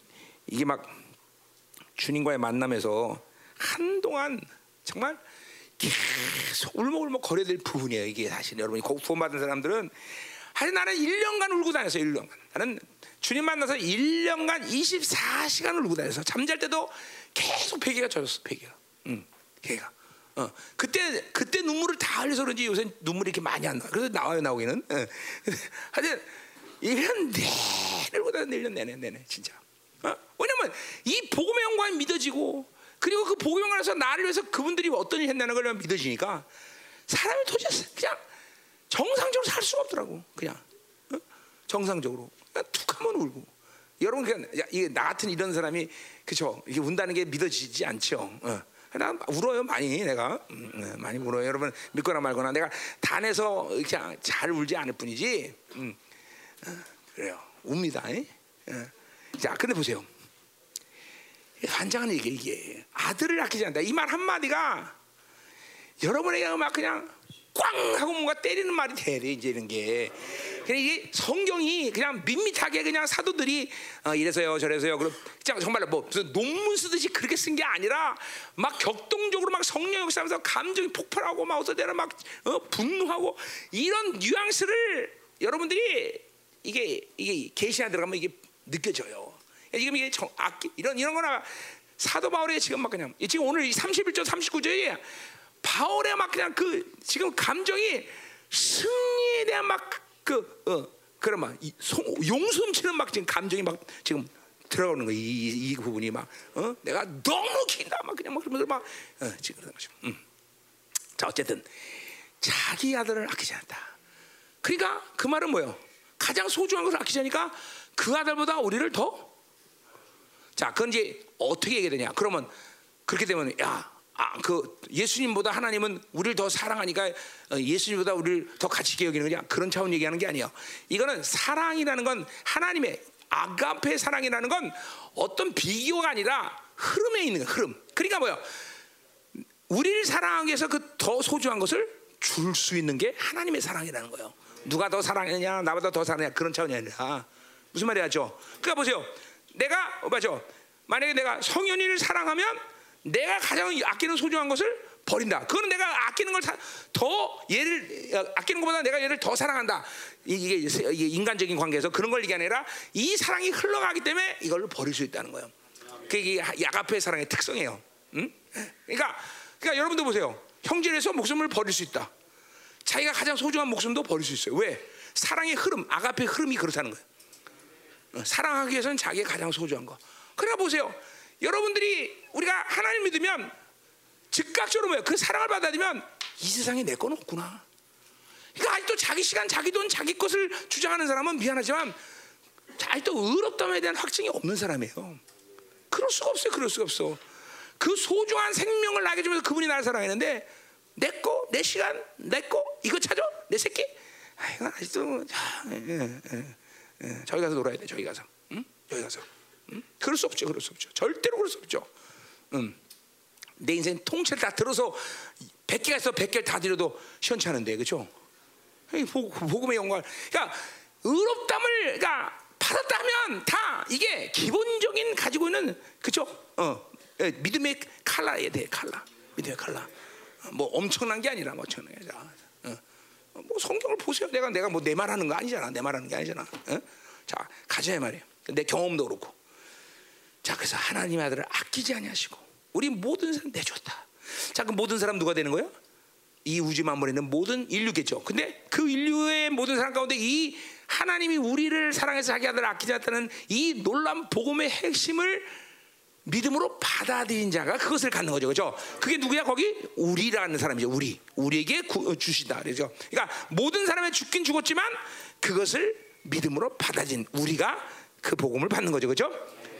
이게 막 주님과의 만남에서 한동안 정말 계속 울먹울먹 거려야 될 부분이에요. 이게 사실 여러분이 구원 받은 사람들은 사실 나는 1년간 울고 다녔어요. 1년간. 나는 주님 만나서 1년간 24시간을 울고 다녀서 잠잘 때도 계속 베개가 젖었어 베개가. 응, 베개가. 어, 그때 그때 눈물을 다 흘려서 그런지 요새 눈물이 이렇게 많이 안 나. 그래서 나와요 나오기는. 어. [LAUGHS] 하여튼 1년 내내 울고 다녔 1년 내내 내내 진짜. 어? 왜냐면 이 복음의 영광이 믿어지고 그리고 그 복음의 영광에서 나를 위해서 그분들이 어떤 일을 했다는 걸 믿어지니까 사람이 도대체 그냥 정상적으로 살 수가 없더라고 그냥 어? 정상적으로 그냥 툭 하면 울고 여러분 그냥 야, 이게 나 같은 이런 사람이 그죠 이게 운다는 게 믿어지지 않죠. 어. 나 울어요 많이 내가. 음, 네, 많이 울어요. 여러분 믿거나 말거나. 내가 단에서 그냥 잘 울지 않을 뿐이지. 음. 어, 그래요. 웁니다. 어. 자 근데 보세요. 환장한 얘기 이게. 아들을 아끼지 않는다. 이 말 한마디가 여러분에게 막 그냥 꽝 하고 뭔가 때리는 말이 돼 이제 이런 게. 그냥 이게 성경이 그냥 밋밋하게 그냥 사도들이 어, 이래서요 저래서요 그럼 그냥 정말로 뭐 무슨 논문 쓰듯이 그렇게 쓴 게 아니라 막 격동적으로 막 성령 역사하면서 감정이 폭발하고 막 어떤 때는 막 어, 분노하고 이런 뉘앙스를 여러분들이 이게 이게 계시나 들어가면 이게 느껴져요. 지금 이게 정, 악기 이런 이런 거나 사도 바울의 지금 막 그냥 지금 오늘 31절 39절에 바울의 막 그냥 그 지금 감정이 승리에 대한 막그 어, 그런 막 용숨치는 막 지금 감정이 막 지금 들어가는 거이 이, 이 부분이 막 어? 내가 너무 긴다 막 그냥 막 그러면서 막 어, 지금 그런 거죠. 음. 자 어쨌든 자기 아들을 아끼지 않다. 그러니까 그 말은 뭐예요? 가장 소중한 것을 아끼지 않으니까 그 아들보다 우리를 더 자, 그건 이제 어떻게 얘기해야 되냐? 그러면 그렇게 되면 야, 아, 그 예수님보다 하나님은 우리를 더 사랑하니까 어, 예수님보다 우리를 더 가치 있게 여기는 거냐? 그런 차원 얘기하는 게 아니에요. 이거는 사랑이라는 건 하나님의 아가페 사랑이라는 건 어떤 비교가 아니라 흐름에 있는 거, 흐름. 그러니까 뭐요? 우리를 사랑하기 위해서 그 더 소중한 것을 줄 수 있는 게 하나님의 사랑이라는 거예요. 누가 더 사랑했냐, 나보다 더 사랑했냐 그런 차원이 아니라 무슨 말이야죠? 그러니까 보세요. 내가 어, 맞죠? 만약에 내가 성현이를 사랑하면 내가 가장 아끼는 소중한 것을 버린다. 그거는 내가 아끼는 걸 더 얘를 어, 아끼는 것보다 내가 얘를 더 사랑한다. 이게, 인간적인 관계에서 그런 걸 얘기 아니라 이 사랑이 흘러가기 때문에 이걸 버릴 수 있다는 거예요. 그게 야가페 사랑의 특성이에요. 응? 그러니까 그러니까 여러분도 보세요. 형제에서 목숨을 버릴 수 있다. 자기가 가장 소중한 목숨도 버릴 수 있어요. 왜? 사랑의 흐름, 아가페 흐름이 그렇다는 거예요. 어, 사랑하기 위해서는 자기가 가장 소중한 거. 그러니까 보세요. 여러분들이 우리가 하나님 믿으면 즉각적으로 뭐예요? 그 사랑을 받아들이면 이 세상에 내 건 없구나. 그러니까 아직도 자기 시간, 자기 돈, 자기 것을 주장하는 사람은 미안하지만 아직도 의롭다에 대한 확증이 없는 사람이에요. 그럴 수가 없어요. 그럴 수가 없어. 그 소중한 생명을 나게 주면서 그분이 나를 사랑했는데 내 거, 내 시간, 내 거, 이거 찾아? 내 새끼? 아, 이건 아직도 예, 예, 예. 예, 저기 가서 놀아야 돼. 저기 가서. 응? 저기 가서. 응? 그럴 수 없죠. 그럴 수 없죠. 절대로 그럴 수 없죠. 응. 내 인생 통째를 다 들어서 100개가 있어 100개를 다 드려도 시원찮은데. 그렇죠? 복음의 영광. 그러니까 의롭담을 그러니까 받았다면 다 이게 기본적인 가지고 있는 그죠? 어, 예, 믿음의 칼라에 대해 칼라. 믿음의 칼라. 어, 뭐 엄청난 게 아니라 뭐 엄청난 게 아니라. 뭐 성경을 보세요. 내가 내가 뭐 내 말하는 거 아니잖아. 내 말하는 게 아니잖아. 어? 자 가자 말이에요. 내 경험도 그렇고. 자 그래서 하나님의 아들을 아끼지 아니하시고 우리 모든 사람 내줬다. 자 그럼 모든 사람 누가 되는 거예요? 이 우주 만물에 있는 모든 인류겠죠. 근데 그 인류의 모든 사람 가운데 이 하나님이 우리를 사랑해서 자기 아들을 아끼지 않다는 이 놀라운 복음의 핵심을 믿음으로 받아들인 자가 그것을 갖는 거죠. 그죠? 그게 누구야? 거기 우리라는 사람이죠. 우리. 우리에게 구, 어, 주시다. 그죠? 그러니까 모든 사람이 죽긴 죽었지만 그것을 믿음으로 받아진 우리가 그 복음을 받는 거죠. 그죠?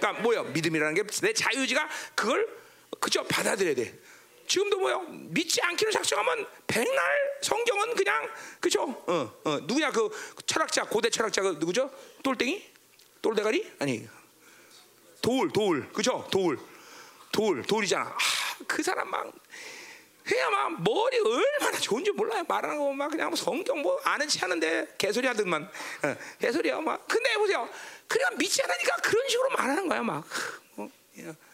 그러니까 뭐요? 믿음이라는 게 내 자유지가 그걸 그죠? 받아들여야 돼. 지금도 뭐요? 믿지 않기로 작정하면 백날 성경은 그냥 그죠? 어, 어, 누구냐 그 철학자 고대 철학자 그 누구죠? 똘땡이? 똘대가리? 아니 돌, 돌, 그죠? 돌, 돌, 돌이잖아. 아, 그 사람 막 그냥 막 머리 얼마나 좋은지 몰라요. 말하는 거 막 그냥 성경 뭐 아는 체 하는데 개소리 하더만 어, 개소리야 막. 근데 보세요. 그냥 믿지 않으니까 그런 식으로 말하는 거야 막. 어,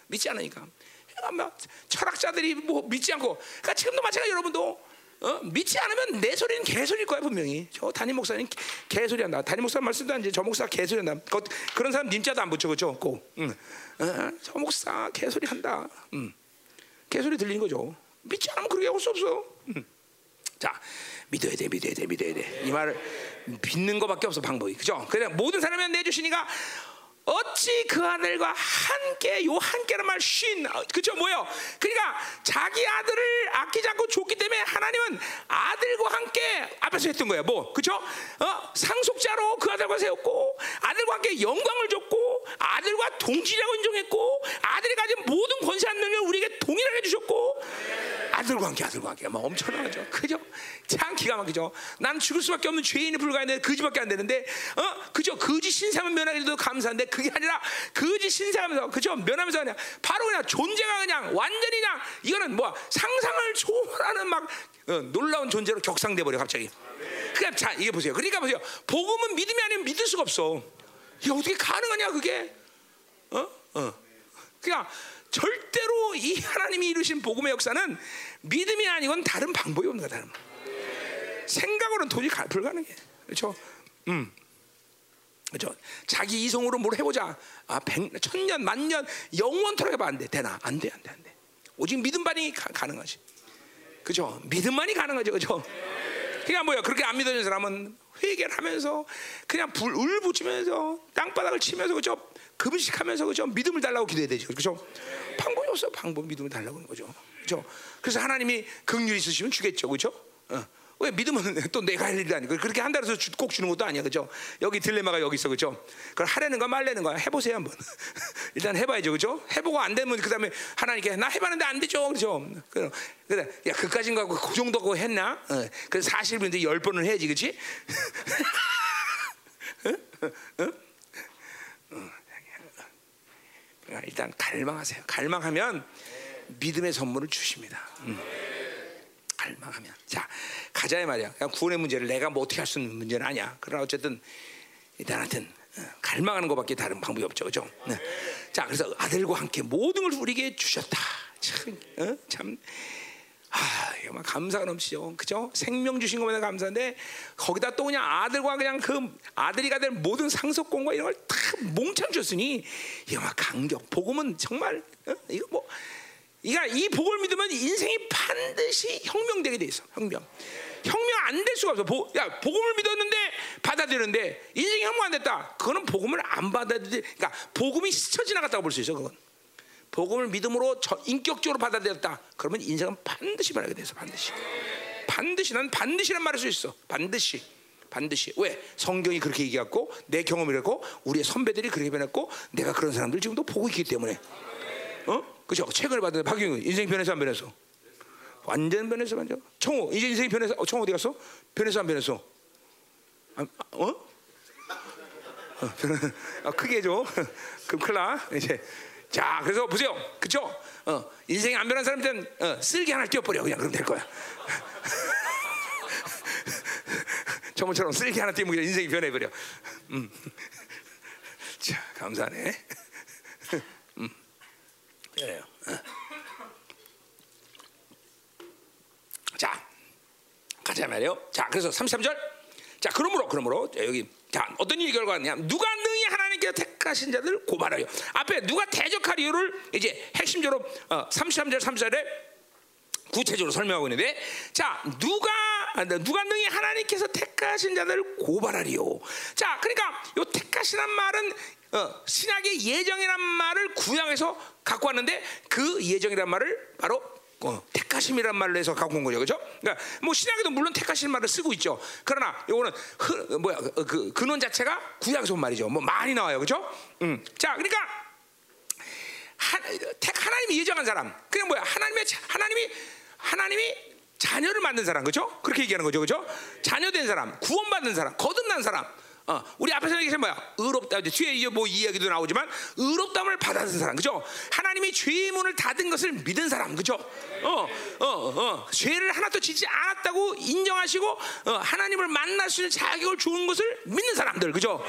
믿지 않으니까. 그러니까 막 철학자들이 뭐 믿지 않고. 그러니까 지금도 마찬가지 여러분도 어? 믿지 않으면 내 소리는 개소리일 거야 분명히. 저 담임 목사님 개- 개소리 한다. 담임 목사 말씀도 안 돼. 저 목사 개소리 한다. 그, 그런 사람 님자도 안 붙여 그죠? 꼭. 응. 어, 저 목사 개소리 한다. 응. 개소리 들리는 거죠. 믿지 않으면 그렇게 할 수 없어. 응. 자, 믿어야 돼, 믿어야 돼, 믿어야 돼. 이 말을 믿는 것밖에 없어 방법이. 그죠? 그냥 모든 사람이 내주시니까 어찌 그 아들과 함께 요 함께란 말 쉰, 어, 그죠? 뭐요? 그러니까 자기 아들을 아끼지 않고 줬기 때문에 하나님은 아들과 함께 앞에서 했던 거야. 뭐, 그죠? 어, 상속자로 그 아들과 세웠고 아들과 함께 영광을 줬고 아들과 동지라고 인정했고 아들이 가진 모든 권세한 능력을 우리에게 동일하게 주셨고 아들과 함께 아들과 함께 막 엄청나죠. 그죠? 참 기가 막히죠. 난 죽을 수밖에 없는 죄인이 불과한데 거지밖에 안 되는데 어 그죠? 거지 신상은 면하기도 감사한데 그게 아니라 거지 신상하면서 그죠? 면하면서 그냥 바로 그냥 존재가 그냥 완전히 그냥 이거는 뭐 상상을 초월하는 막 어, 놀라운 존재로 격상돼 버려 갑자기. 그냥 자 이게 보세요. 그러니까 보세요. 복음은 믿음이 아니면 믿을 수가 없어. 이게 어떻게 가능하냐 그게? 어? 어. 그러니까 절대로 이 하나님이 이루신 복음의 역사는 믿음이 아니건 다른 방법이 없는 거다. 생각으로는 도저히 가- 불가능해. 그렇죠? 음. 그렇죠? 자기 이성으로 뭘 해보자. 아, 백, 천년, 만년, 영원토록 해봐 안 돼. 되나? 안 돼, 안 돼, 안 돼. 오직 믿음만이 가, 가능하지. 그죠? 믿음만이 가능하죠, 그죠? 그러니까 뭐야? 그렇게 안 믿어지는 사람은 회개를 하면서 그냥 불 울붙이면서 땅바닥을 치면서 그죠? 금식하면서 그죠? 믿음을 달라고 기도해야 되죠, 그죠? 방법이 없어, 방법 믿음을 달라고 하는 거죠, 그죠? 그래서 하나님이 긍휼 있으시면 주겠죠, 그죠? 어. 왜 믿음은 또 내가 할 일이 아니고 그렇게 한다고 해서 주- 꼭 주는 것도 아니야, 그죠? 여기 딜레마가 여기 있어, 그죠? 그걸 하려는 거 말려는 거 해보세요 한번. 일단 해봐야죠, 그죠? 해보고 안 되면 그 다음에 하나님께 나 해봤는데 안 되죠, 그죠? 그래, 야 그까진가 그 정도 했나? 어. 그래서 40분인데 열 번을 해야지, 그렇지? 그러니까 일단 갈망하세요. 갈망하면 믿음의 선물을 주십니다. 음. 갈망하면 자 가자의 말이야. 그냥 구원의 문제를 내가 뭐 어떻게 할 수 있는 문제는 아니야. 그러나 어쨌든 일단 하여튼 어, 갈망하는 것밖에 다른 방법이 없죠, 그죠? 네. 자 그래서 아들과 함께 모든 걸 우리에게 주셨다. 참, 어? 참. 아, 정말 감사가 넘치죠. 그죠? 생명 주신 것만 감사한데 거기다 또 그냥 아들과 그냥 그 아들이 가 될 모든 상속권과 이런 걸 다 몽창 줬으니 이거 막 강력. 복음은 정말 어? 이거 뭐 이가 이 복을 믿으면 인생이 반드시 혁명되게 돼 있어. 혁명. 혁명 안 될 수가 없어. 보, 야, 복음을 믿었는데 받아들였는데 인생이 혁명 안 됐다. 그거는 복음을 안 받아들이. 그러니까 복음이 스쳐 지나갔다고 볼 수 있어. 그건. 복음을 믿음으로 저- 인격적으로 받아들였다. 그러면 인생은 반드시 변하게 돼서 반드시. 반드시 난 반드시란 말할 수 있어. 반드시. 반드시. 왜? 성경이 그렇게 얘기했고 내 경험이랬고 우리의 선배들이 그렇게 변했고 내가 그런 사람들 지금도 보고 있기 때문에. 어? 그죠? 최근에 받은 박영훈 인생 변해서 안 변했어? 완전 변해서 완전. 청호 이제 인생이 변해서 어, 청호 어디 갔어? 변해서 안 변했어? 아, 아, 어? 어, 변- 아, 크게 해줘. [LAUGHS] 그럼 큰일 나. 이제. 자, 그래서 보세요. 그죠? 어, 인생이 안 변한 사람들은 어, 쓸개 하나 띄워버려. 그냥 그럼 될 거야. [LAUGHS] 저번처럼 쓸개 하나 띄우면 인생이 변해버려. 음. [LAUGHS] 자, 감사하네. 어. 자, 가자 말이요. 자, 그래서 33절. 자, 그러므로 그러므로 자, 여기 자, 어떤 일이 결과냐? 누가 능히 하나님께서 택하신 자들 고발하여. 앞에 누가 대적할 이유를 이제 핵심적으로 어, 33절 3절에 구체적으로 설명하고 있는데 자 누가 아, 누가 능히 하나님께서 택하신 자들을 고발하리요. 자 그러니까 요 택하시란 말은 어, 신약의 예정이란 말을 구약에서 갖고 왔는데 그 예정이란 말을 바로 어, 택하심이란 말로 해서 갖고 온 거죠, 그렇죠? 그러니까 뭐 신약에도 물론 택하신 말을 쓰고 있죠. 그러나 요거는 흐, 뭐야 그, 그 근원 자체가 구약에서 온 말이죠. 뭐 많이 나와요, 그렇죠? 음, 자 그러니까 하, 택 하나님이 예정한 사람. 그냥 뭐야? 하나님의 자- 하나님이 하나님이 자녀를 만든 사람, 그렇죠? 그렇게 얘기하는 거죠, 그렇죠? 자녀된 사람, 구원받는 사람, 거듭난 사람. 어, 우리 앞에서 얘기한 뭐야? 의롭다. 뒤에 이제 뭐 이야기도 나오지만 의롭담을 받아든 사람, 그죠? 하나님이 죄의 문을 닫은 것을 믿은 사람, 그죠? 어, 어, 어, 죄를 하나도 짓지 않았다고 인정하시고 어, 하나님을 만날 수 있는 자격을 주는 것을 믿는 사람들, 그죠?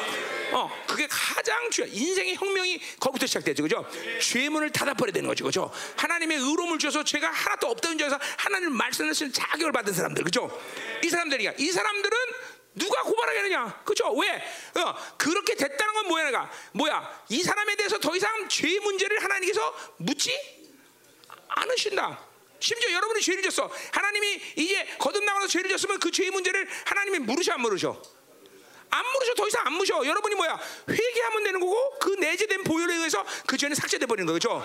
어, 그게 가장 중요. 인생의 혁명이 거기부터 시작되죠, 그죠? 죄의 문을 닫아버려야 되는 거죠, 그죠? 하나님의 의로움을 줘서 죄가 하나도 없다는 점에서 하나님 말씀을 쓰는 자격을 받은 사람들, 그죠? 이 사람들이야. 이 사람들은 누가 고발하겠느냐? 그죠? 왜? 어, 그렇게 됐다는 건 뭐야, 내가? 뭐야? 이 사람에 대해서 더 이상 죄의 문제를 하나님께서 묻지 않으신다. 심지어 여러분이 죄를 졌어. 하나님이 이제 거듭나가서 죄를 졌으면 그 죄의 문제를 하나님이 물으셔 안 물으셔? 안 물으셔 더 이상 안 물으셔. 여러분이 뭐야? 회개하면 되는 거고 그 내재된 보혈에 의해서 그 죄는 삭제돼 버리는 거죠.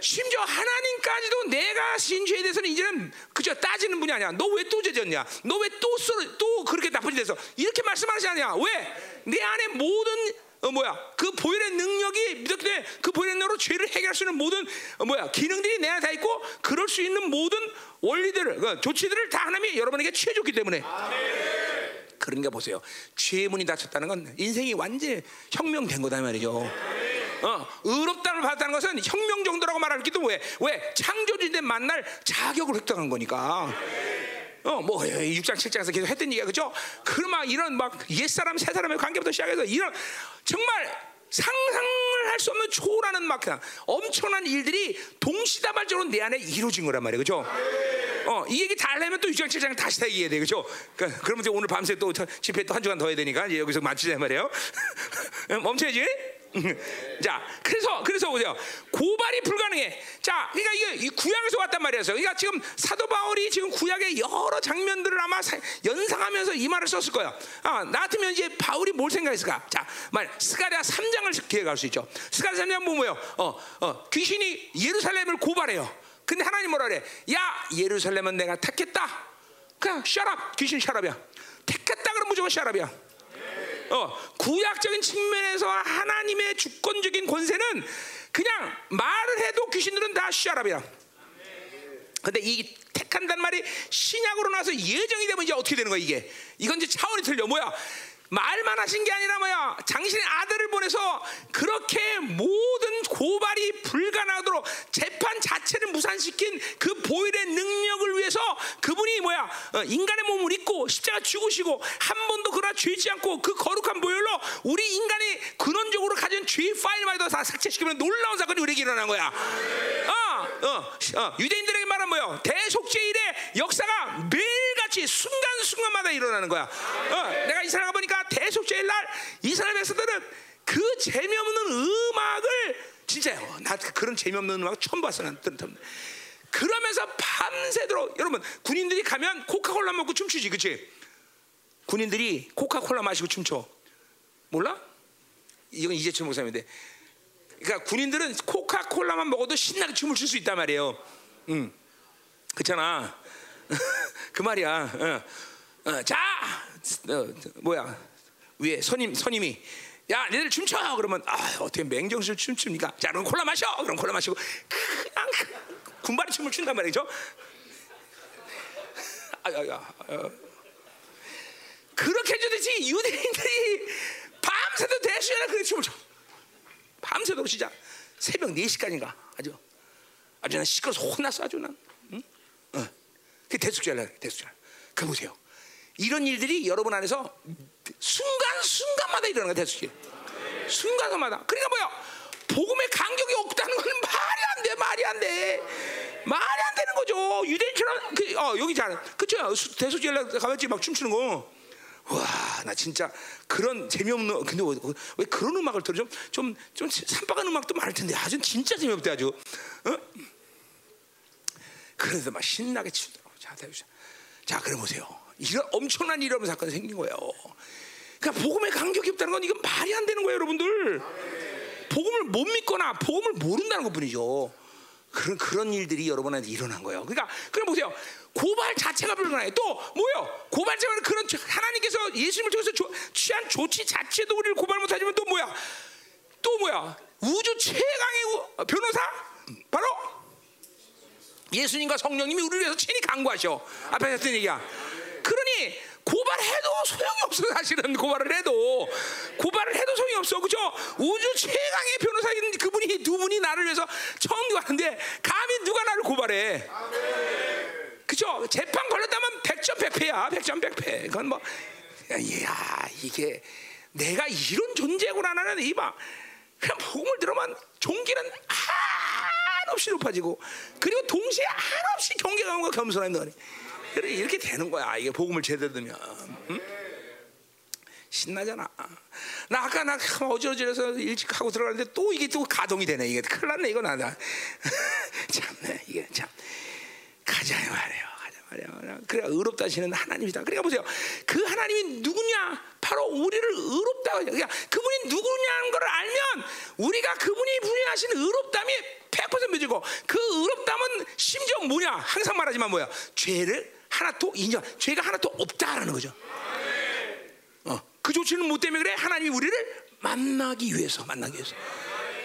심지어 하나님까지도 내가 신 죄에 대해서는 이제는 그저 따지는 분이 아니야. 너 왜 또 죄졌냐? 너 왜또또 그렇게 나쁜 짓 해서 이렇게 말씀하지 않냐? 왜? 내 안에 모든 어 뭐야 그 보혈의 능력이 믿었기 그 보혈의 능력으로 죄를 해결할 수 있는 모든 어 뭐야 기능들이 내 안에 다 있고 그럴 수 있는 모든 원리들을 그 조치들을 다 하나님이 여러분에게 취해줬기 때문에 그러니까 보세요 죄의 문이 닫혔다는 건 인생이 완전 혁명된 거다 말이죠. 어, 의롭다를 받았다는 것은 혁명 정도라고 말하기도 왜? 왜? 창조주된 만날 자격을 획득한 거니까. 어, 뭐 6장 7장에서 계속 했던 얘기야. 그죠? 그막 이런 막 옛사람 새사람의 관계부터 시작해서 이런 정말 상상을 할 수 없는 초라는 막 엄청난 일들이 동시다발적으로 내 안에 이루어진 거란 말이에요. 그죠? 어, 이 얘기 다 하려면 또 6장 7장 다시 다 얘기해야 돼. 그죠? 그러니까 그러면 이제 오늘 밤새 또 집회 또 한 주간 더 해야 되니까 이제 여기서 마치자 말이에요. [LAUGHS] 멈춰야지. [LAUGHS] 자, 그래서 그래서 보세요. 고발이 불가능해. 자, 그러니까 이게 이 구약에서 왔단 말이에요. 그러니까 지금 사도 바울이 지금 구약의 여러 장면들을 아마 사, 연상하면서 이 말을 썼을 거야. 아, 나 같으면 이제 바울이 뭘 생각했을까? 자, 말 스가랴 3장을 기억할 수 있죠. 스가랴 3장 뭐 뭐요? 어, 어, 귀신이 예루살렘을 고발해요. 근데 하나님 뭐라 그래? 야, 예루살렘은 내가 택했다. 그냥 샤랍 귀신 샤랍이야. 택했다 그러면 무조건 샤랍이야. 어, 구약적인 측면에서 하나님의 주권적인 권세는 그냥 말을 해도 귀신들은 다 샤랍이야. 근데 이 택한다는 말이 신약으로 나서 예정이 되면 이제 어떻게 되는 거야 이게? 이건 이제 차원이 틀려. 뭐야? 말만 하신 게 아니라 뭐야? 당신의 아들을 보내서 그렇게 모든 고발이 불가능하도록 재판 자체를 무산시킨 그 보일의 능력을 위해서 그분이 뭐야? 어, 인간의 몸을 입고 십자가 죽으시고 한 번도 그러나 죄지 않고 그 거룩한 보혈로 우리 인간이 근원적으로 가진 죄 파일마다 다 삭제시키면 놀라운 사건이 우리에게 일어난 거야. 어, 어, 어, 유대인들에게 말하면 뭐야? 대속죄 일의 역사가 매일같이 순간순간마다 일어나는 거야. 어, 내가 이스라엘 보니까 대속죄일 날 이스라엘 백성들은 그 재미없는 음악을 진짜요. 나 그런 재미없는 음악 처음 봤어. 난 그러면서 밤새도록 여러분 군인들이 가면 코카콜라 먹고 춤추지, 그렇지? 군인들이 코카콜라 마시고 춤춰. 몰라? 이건 이재철 목사님인데. 그러니까 군인들은 코카콜라만 먹어도 신나게 춤을 출 수 있단 말이에요. 응. 그렇잖아. [LAUGHS] 그 말이야. 어. 어, 자, 어, 뭐야? 위에 선임 선임이 야, 니들 춤춰. 그러면 아, 어떻게 맹정실 춤춥니까? 자, 그럼 콜라 마셔. 그럼 콜라 마시고 그냥 군발이 춤을 춘단 말이죠. [LAUGHS] 아 야야. 그렇게 해주듯이 유대인들이 밤새도 대수연을 그렇게 춤을 춰. 밤새도록 진짜 새벽 4시까지인가 아주 아주 난 시끄러워서 혼났어 아주 난. 응? 어. 그 대숙제라 대숙제라. 그 보세요. 이런 일들이 여러분 안에서 순간 순간마다 일어나는 거야 대숙제. 순간마다. 그러니까 뭐야? 복음의 간격이 없다는 건 말이 안 돼, 말이 안 돼. 말이 안 되는 거죠. 유대인처럼 그, 어, 여기 잘 그쵸? 대숙제라 가봤지 막 춤추는 거. 와, 나 진짜 그런 재미없는 근데 왜, 왜 그런 음악을 들어 좀좀 좀 산박한 음악도 많을 텐데 아주 진짜 재미없대 아주. 어? 그래서 막 신나게 추더라고. 자, 대주자. 자, 그래 보세요. 이런 엄청난 일어난 사건이 생긴 거예요. 그러니까 복음의 간격이 없다는 건 이건 말이 안 되는 거예요, 여러분들. 복음을 못 믿거나 복음을 모른다는 것뿐이죠. 그런 그런 일들이 여러분한테 일어난 거예요. 그러니까 그럼 보세요. 고발 자체가 불가능해. 또 뭐요? 고발 자체는 그런 하나님께서 예수님을 통해서 조, 취한 조치 자체도 우리를 고발 못하지만 또 뭐야? 또 뭐야? 우주 최강의 변호사 바로 예수님과 성령님이 우리를 위해서 친히 강구하셔. 앞에 했던 얘기야. 고발해도 소용이 없어 사실은. 고발을 해도. 고발을 해도 소용이 없어. 그죠? 우주 최강의 변호사인 그분이 두 분이 나를 위해서 청구하는데 감히 누가 나를 고발해? 그죠? 재판 걸렸다면 백전 백패야. 백전 백패. 그건 뭐야 이게 내가 이런 존재구나라는 이봐 그냥 복음을 들으면 종기는 한없이 높아지고 그리고 동시에 한없이 경계감과 겸손함이 너네 이렇게 되는 거야 이게 복음을 제대로 들으면 응? 신나잖아. 나 아까 나 어지러져서 일찍 하고 들어가는데 또 이게 또 가동이 되네. 이게 큰일 났네 이거 나다. [LAUGHS] 참네 이게 참 가자 말이에요. 그래 의롭다 하시는 하나님이다. 그러니까 보세요. 그 하나님이 누구냐? 바로 우리를 의롭다. 그러니까 그분이 누구냐는 걸 알면 우리가 그분이 분야하신 의롭담이 100% 맺고 그 의롭담은 심지어 뭐냐? 항상 말하지만 뭐야? 죄를 하나도 인정, 죄가 하나도 없다라는 거죠. 어, 그 조치는 뭐 때문에 그래? 하나님이 우리를 만나기 위해서, 만나기 위해서.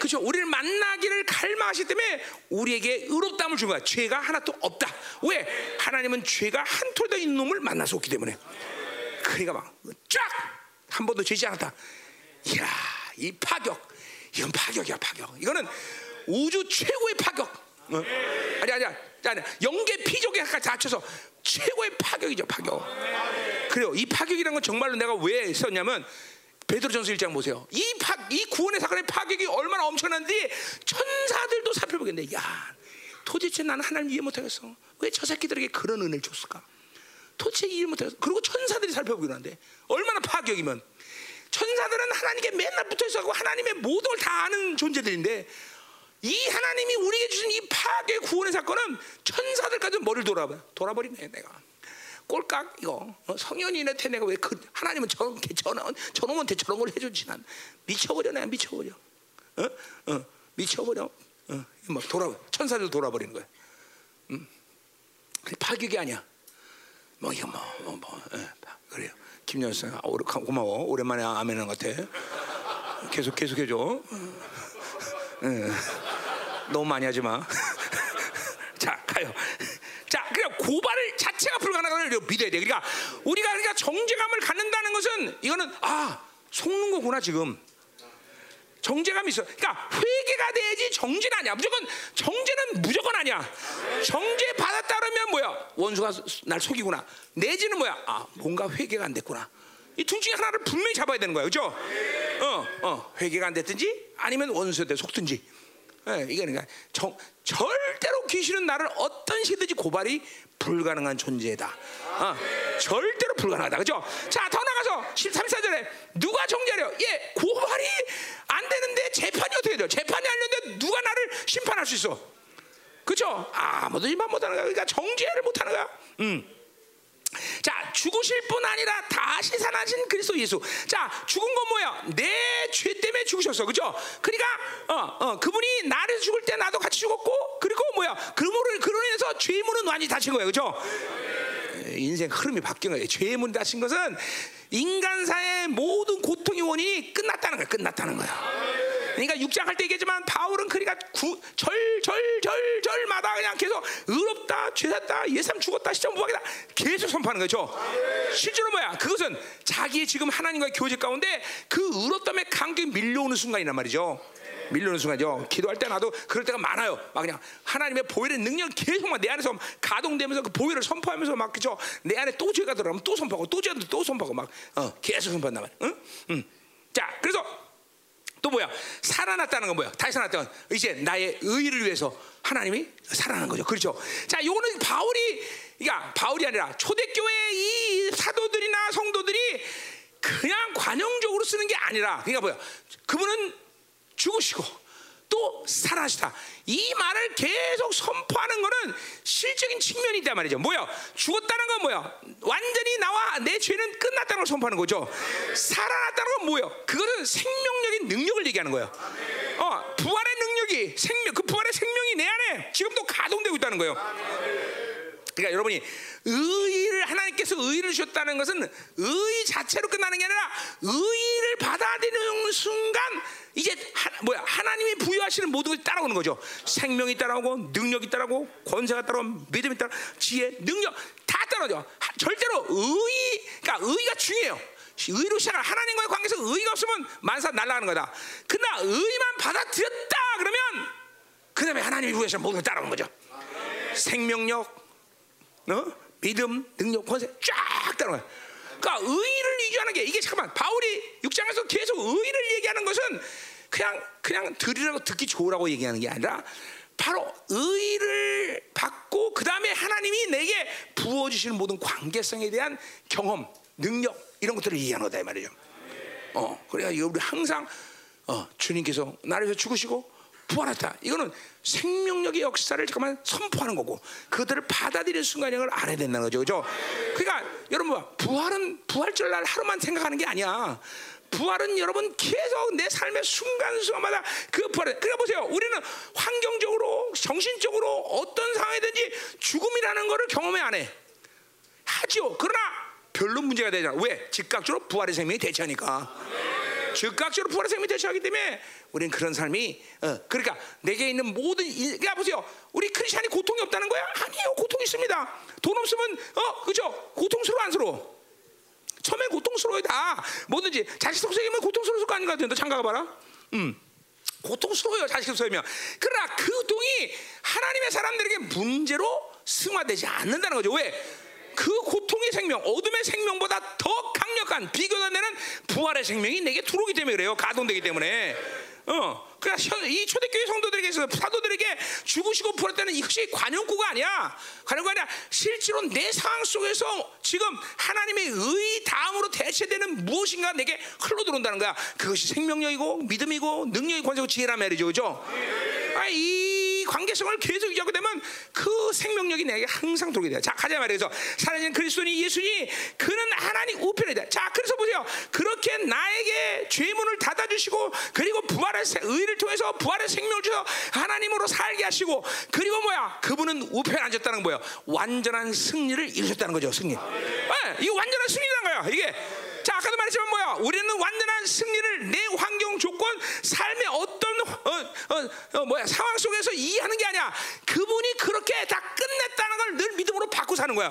그죠? 우리를 만나기를 갈망하시 때문에 우리에게 의롭다함을 준 거야. 죄가 하나도 없다. 왜? 하나님은 죄가 한 톨도 있는 놈을 만나서 없기 때문에. 그러니까 막 쫙 한 번도 죄지 않았다. 이야, 이 파격. 이건 파격이야, 파격. 이거는 우주 최고의 파격. 어? 아니 아니야. 아니, 영계 피족에 다 합쳐서 최고의 파격이죠, 파격. 그래요. 이 파격이라는 건 정말로 내가 왜 썼냐면 베드로전서 1장 보세요. 이 파, 이 구원의 사건의 파격이 얼마나 엄청난지 천사들도 살펴보겠네. 야, 도대체 나는 하나님 이해 못하겠어. 왜 저 새끼들에게 그런 은혜를 줬을까? 도대체 이해 못하겠어. 그리고 천사들이 살펴보기로 한데 얼마나 파격이면 천사들은 하나님께 맨날 붙어 있어고 하나님의 모든 걸 다 아는 존재들인데 이 하나님이 우리에게 주신 이 파괴 구원의 사건은 천사들까지 머리를 돌아봐 돌아버리네 내가. 꼴깍 이거. 어, 성현이한테 내가 왜 그 하나님은 저런 저런 저놈한테 저런 걸 해주지 난. 미쳐버려 내가 미쳐버려. 어? 어, 미쳐버려. 어, 막 돌아 천사들 돌아버리는 거야. 음. 파격이 아니야. 뭐 이거 뭐, 뭐, 뭐 예, 그래요. 김연수 아, 고마워. 오랜만에 아멘한 것 같아. 계속 계속 해줘. 예. 너무 많이 하지 마. [LAUGHS] 자, 가요. [LAUGHS] 자, 그러니까 고발을 자체가 불가능한 걸 믿어야 돼. 그러니까 우리가 그러니까 정죄감을 갖는다는 것은 이거는 아 속는 거구나 지금. 정죄감이 있어. 그러니까 회개가 돼야지 정죄는 아니야. 무조건 정죄는 무조건 아니야. 정죄 받았다 그러면 뭐야? 원수가 날 속이구나. 내지는 뭐야? 아 뭔가 회개가 안 됐구나. 이 둘 중에 하나를 분명히 잡아야 되는 거야, 그렇죠? 어, 어, 회개가 안 됐든지 아니면 원수한테 속든지. 예, 이게 그러니까 정, 절대로 귀신은 나를 어떤 시든지 고발이 불가능한 존재다. 어, 절대로 불가능하다. 그죠? 자, 더 나가서 13사절에 누가 정죄하려? 예, 고발이 안 되는데 재판이 어떻게 돼요? 재판이 안 되는데 누가 나를 심판할 수 있어? 그죠? 아무도 심판 못하는 거야. 그러니까 정죄를 못하는 거야. 음. 자 죽으실 뿐 아니라 다시 살아신 그리스도 예수. 자 죽은 건 뭐야? 내 죄 때문에 죽으셨어, 그죠? 그러니까 어, 어, 그분이 나를 죽을 때 나도 같이 죽었고, 그리고 뭐야? 그모를 그로 인해서 죄의 문은 완전히 닫힌 거예요, 그죠? 인생 흐름이 바뀐 거예요. 문이 닫힌 것은 인간사의 모든 고통의 원인이 끝났다는 거야, 끝났다는 거야. 그러니까 육장 할 때 얘기했지만 바울은 그러니까 절절절 절마다 그냥 계속 의롭다 죄샀다 예삼 죽었다 시점 무하겠다 계속 선포하는 거죠. 실제로 뭐야? 그것은 자기의 지금 하나님과의 교제 가운데 그 의롭다의 감격이 밀려오는 순간이란 말이죠. 밀려오는 순간이죠. 기도할 때 나도 그럴 때가 많아요. 막 그냥 하나님의 보혈의 능력 계속 막 내 안에서 가동되면서 그 보혈을 선포하면서 막 그죠. 내 안에 또 죄가 들어가면 또 선포하고 또 죄가 또 선포하고 막 어, 계속 선포한단 말이야. 응? 응. 자, 그래서 또 뭐야? 살아났다는 건 뭐야? 다시 살아났다는 건 이제 나의 의를 위해서 하나님이 살아난 거죠. 그렇죠? 자, 요거는 바울이 그러니까 바울이 아니라 초대교회 이 사도들이나 성도들이 그냥 관용적으로 쓰는 게 아니라 그러니까 뭐야? 그분은 죽으시고 또 살아시다. 이 말을 계속 선포하는 것은 실적인 측면이 있단 말이죠. 뭐야? 죽었다는 건 뭐야? 완전히 나와 내 죄는 끝났다는 걸 선포하는 거죠. 살아났다는 건 뭐야? 그거는 생명력인 능력을 얘기하는 거예요. 어, 부활의 능력이 생명, 그 부활의 생명이 내 안에 지금도 가동되고 있다는 거예요. 그러니까 여러분이 의를 하나님께서 의를 주셨다는 것은 의 자체로 끝나는 게 아니라 의를 받아들이는 순간 이제 하, 뭐야 하나님이 부여하시는 모든 것이 따라오는 거죠. 생명이 따라오고 능력이 따라오고 권세가 따라오고 믿음이 따라 지혜 능력 다 따라오죠. 절대로 의 그러니까 의가 중요해요. 의로 시작한 하나님과의 관계에서 의가 없으면 만사 날아가는 거다. 그러나 의만 받아들였다 그러면 그 다음에 하나님이 부여하시는 모든 걸 따라오는 거죠. 생명력 어? 믿음, 능력, 권세 쫙 따라가요. 그러니까 의 부활하는 게 이게 잠깐만 바울이 6장에서 계속 의를 얘기하는 것은 그냥 그냥 들으라고 듣기 좋으라고 얘기하는 게 아니라 바로 의를 받고 그 다음에 하나님이 내게 부어 주시는 모든 관계성에 대한 경험, 능력 이런 것들을 얘기하는 거다 이 말이죠. 어, 그래야 우리 항상 어, 주님께서 나를 위해서 죽으시고 부활했다. 이거는 생명력의 역사를 잠깐만 선포하는 거고 그들을 받아들이는 순간을 알아야 된다는 거죠, 그죠? 그러니까 여러분 부활은 부활절 날 하루만 생각하는 게 아니야. 부활은 여러분 계속 내 삶의 순간순간마다 그 부활. 그러니까 보세요. 우리는 환경적으로, 정신적으로 어떤 상황이든지 죽음이라는 것을 경험해 안 해. 하죠. 그러나 별로 문제가 되잖아. 왜? 즉각적으로 부활의 생명이 대체하니까. 즉각적으로 부활의 생명이 대체하기 때문에 우리는 그런 삶이 어, 그러니까 내게 있는 모든 일, 그러니까 보세요. 우리 크리스천이 고통이 없다는 거야? 아니에요. 고통이 있습니다. 돈 없으면 어 그죠? 고통스러워 안스러워? 처음엔 고통스러워요 다 뭐든지 자식 속삭이면 고통스러울 거 아닌 것 같은데 장가 가 봐라 음. 고통스러워요 자식 속삭이면 그러나 그 고통이 하나님의 사람들에게 문제로 승화되지 않는다는 거죠 왜? 그 고통의 생명, 어둠의 생명보다 더 강력한 비교도 안 되는 부활의 생명이 내게 들어오기 때문에 그래요. 가동되기 때문에. 어, 그러니까 이 초대교회 성도들에게 서 사도들에게 죽으시고 부활했다는 이것이 관용구가 아니야. 관용구가 아니라 실제로 내 상황 속에서 지금 하나님의 의 다음으로 대체되는 무엇인가 내게 흘러 들어온다는 거야. 그것이 생명력이고 믿음이고 능력이 관세고 지혜란 말이죠, 그죠? 아, 이 관계성을 계속 유지하게 되면 그 생명력이 내게 항상 들어오게 돼. 자, 가자 말이죠. 살아있는 그리스도니 예수니 그는 하나님 우편이다. 자, 그래서 보세요. 그렇게 나에게 죄문을 닫아주시고 그리고 부활의 의를 통해서 부활의 생명을 주셔 하나님으로 살게 하시고 그리고 뭐야? 그분은 우편에 앉았다는 거예요. 완전한 승리를 이루셨다는 거죠. 승리. 네, 이거 완전한 승리라는 거야. 이게. 자, 아까도 말했지만 뭐야? 우리는 완전한 승리를 내 환경 조건, 삶의 어떤 어, 어, 어, 뭐야 상황 속에서 이해하는 게 아니야. 그분이 그렇게 다 끝냈다는 걸 늘 믿음으로 받고 사는 거야.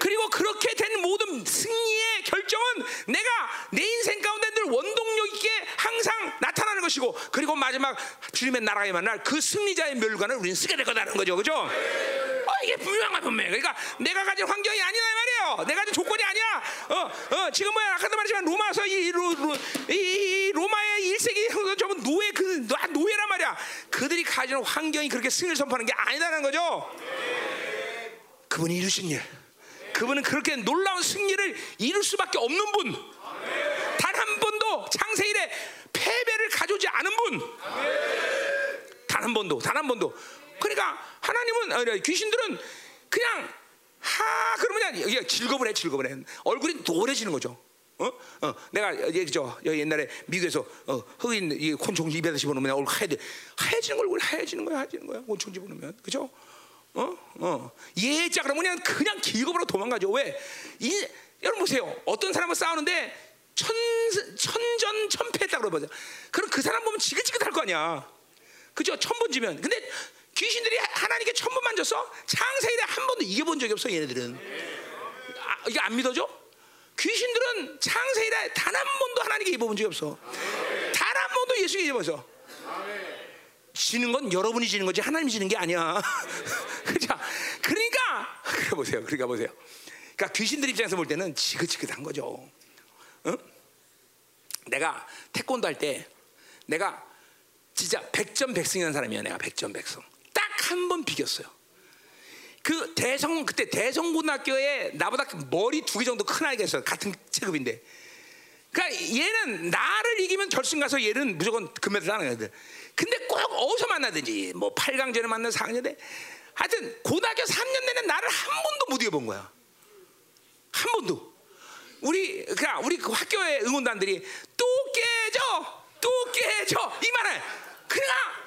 그리고 그렇게 된 모든 승리의 결정은 내가 내 인생 가운데 늘 원동력 있게 항상 나타나는 것이고, 그리고 마지막 주님의 나라에 만날 그 승리자의 멸관을 우리는 쓰게 될 거다는 거죠, 그죠? 어, 이게 분명한 분명. 그러니까 내가 가진 환경이 아니라 말이에요. 내가 가진 조건이 아니야. 어, 어, 지금 뭐야 아까도 말했지만 로마서 이, 로, 로, 이, 이 로마의 1세기 저분 노예 그 노예란 말이야. 그들이 가진 환경이 그렇게 승리를 선포하는 게 아니다는 거죠. 그분이 이루신 일. 그분은 그렇게 놀라운 승리를 이룰 수밖에 없는 분. 단 한 번도 창세일에 패배를 가져오지 않은 분. 단 한 번도, 단 한 번도. 그러니까 하나님은 귀신들은 그냥 하 그러면 그냥 즐겁을 해, 즐겁을 해. 얼굴이 노래지는 거죠. 어? 어, 내가 얘기죠. 옛날에 미국에서 어, 흑인 이 곤충 입에다 집어넣으면 얼굴 하얘지, 하얘지는 얼굴 하얘지는 거야, 하얘지는 거야. 곤충 집어넣으면, 그죠? 어, 어, 예자 그러면 그냥 그냥 길거으로 도망가죠. 왜? 이, 여러분 보세요. 어떤 사람은 싸우는데 천, 천전 천패했다 그러거든. 그럼 그 사람 보면 지긋지긋할 거 아니야. 그죠? 천 번 지면. 근데 귀신들이 하나님께 천번 만 졌어? 창세일에 한 번도 이겨본 적이 없어 얘네들은. 아, 이게 안 믿어져? 귀신들은 창세일에 단 한 번도 하나님께 입어본 적이 없어. 단 한 번도 예수께 입어서. 지는 건 여러분이 지는 거지 하나님이 지는 게 아니야. [LAUGHS] 그죠? 그러니까 그래 보세요. 그러니까 보세요. 그러니까 귀신들 입장에서 볼 때는 지긋지긋한 거죠. 응? 내가 태권도 할 때 내가 진짜 백전 백승이라는 사람이야. 내가 백전 백승. 딱 한 번 비겼어요. 그 대성 그때 대성고등학교에 나보다 머리 두 개 정도 큰 아이가 있어. 같은 체급인데. 그러니까 얘는 나를 이기면 결승 가서 얘는 무조건 금메달 따는 애들. 근데 꼭 어디서 만나든지 뭐 8강전에 만나 4강전에 하여튼 고등학교 3년 내내 나를 한 번도 못 이겨본 거야. 한 번도. 우리 그냥 우리 그 학교의 응원단들이 또 깨져, 또 깨져 이 말을. 그러니까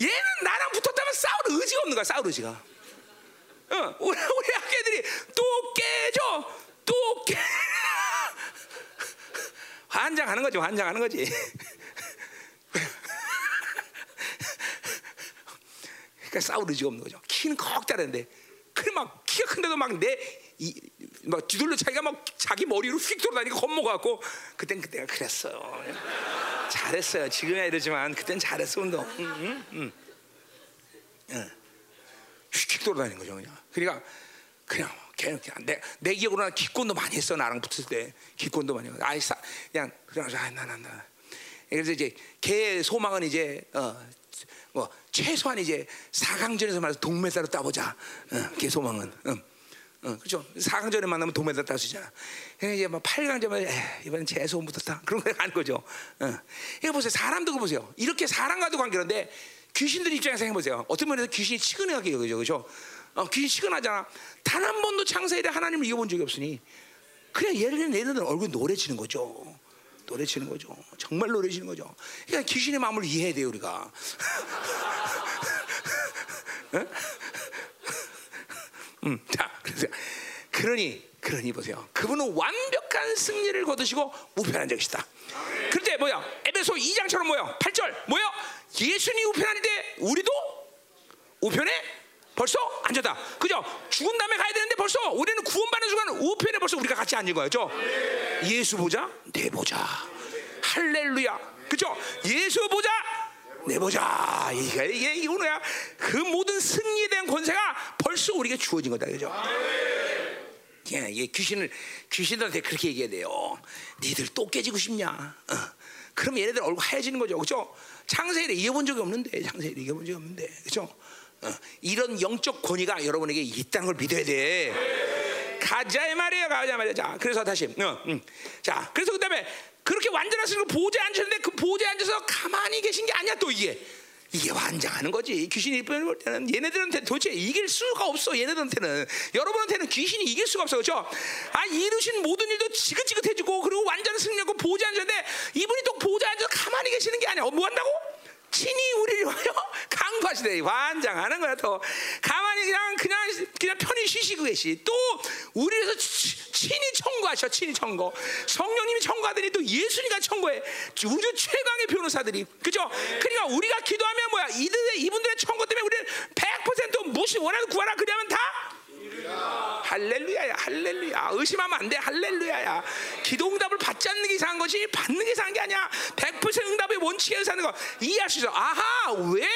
얘는 나랑 붙었다면 싸울 의지가 없는 거야. 싸울 의지가. 어, 우리, 우리 학교 애들이 또 깨져, 또 깨. [LAUGHS] 환장하는 거지, 환장하는 거지. [LAUGHS] 그러니까 싸울 의지가 없는 거죠. 키는 컥 자랐는데, 그래 막 키가 큰데도 막 내 막 뒤돌려 자기가 막 자기 머리로 휙 돌아다니까 겁먹어갖고 그땐 그때가 그랬어요. 잘했어요. 지금야 이러지만 그땐 잘했어 운동. 응, 응, 응. 응. 휙 돌아다니는 거죠 그냥. 그러니까 그냥 걔는 그냥 내, 내 기억으로는 기권도 많이 했어 나랑 붙을 때 기권도 많이 했어. 아이 사, 그냥 그냥 아나나 나. 그래서 이제 걔 소망은 이제 어, 뭐 최소한 이제 4강전에서 말해서 동메달을 따보자. 어, 걔 소망은. 어. 어, 그렇죠. 4강전에 만나면 수 있잖아. 이제 뭐 8강전에 이번엔 재소음 붙었다. [LAUGHS] 그런 거 하는 거죠. 어. 이거 보세요. 사람도 보세요. 이렇게 사람과도 관계인데 귀신들 입장에서 해보세요. 어떤 면에서 귀신이 치근하게 여기죠. 그렇죠? 어, 귀신 치근하잖아. 단 한 번도 창세일에 하나님을 이겨본 적이 없으니 그냥 얘는 얘네들 얼굴 노래치는 거죠. 노래치는 거죠. 정말 노래치는 거죠. 그러니까 귀신의 마음을 이해해야 돼요 우리가. [LAUGHS] 음, 자, 그래서 그러니 그러니 보세요. 그분은 완벽한 승리를 거두시고 우편한 적이시다. 그런데 뭐야? 에베소 2장처럼 뭐야? 8절 뭐야? 예수님 우편하는데 우리도 우편에 벌써 앉았다. 그죠? 죽은 다음에 가야 되는데 벌써 우리는 구원받는 순간 우편에 벌써 우리가 같이 앉은 거예요. 예수 보자, 내 보자. 할렐루야. 그죠? 예수 보자, 내 보자. 이게 이게 이거야. 그 모든 승리에 대한 권세가 벌써 우리에게 주어진 거다. 그죠? 예, 예, 귀신을 귀신들한테 그렇게 얘기해야 돼요. 니들 또 깨지고 싶냐? 어. 그럼 얘네들 얼굴 하얘지는 거죠, 그렇죠? 창세일에 이겨본 적이 없는데, 창세일에 이겨본 적이 없는데, 그렇죠? 어. 이런 영적 권위가 여러분에게 있다는 걸 믿어야 돼. 가자 이 말이에요, 가자 말이야. 자, 그래서 다시, 어, 음. 자, 그래서 그다음에 그렇게 완전하신 보좌에 앉으셨는데 그 보좌에 앉아서 가만히 계신 게 아니야, 또 이게. 이게 환장하는 거지. 귀신이 볼 때는 얘네들한테 도대체 이길 수가 없어. 얘네들한테는 여러분한테는 귀신이 이길 수가 없어, 그렇죠? 아 이루신 모든 일도 지긋지긋해지고 그리고 완전 승리하고 보좌 앉았는데 이분이 또 보좌 앉아서 가만히 계시는 게 아니야. 어, 뭐 한다고? 친히 우리를 와요 [LAUGHS] 강구하시되 환장하는 거야 또 가만히 그냥 그냥 그냥 편히 쉬시고 계시. 또 우리에서 친히 청구하셔 친히 청구. 성령님이 청구하더니 또 예수님과 청구해. 우주 최강의 변호사들이. 그죠? 그러니까 우리가 기도하면 뭐야? 이들의 이분들의 청구 때문에 우리는 100% 무시 원하는 구하라 그러면 다 할렐루야야 할렐루야. 의심하면 안 돼. 할렐루야야. 기도 응답을 받지 않는 게 이상한 것이 받는 게 이상한 게 아니야. 100% 응답의 원칙에서 사는 거. 이해할 수 있어. 아하 왜?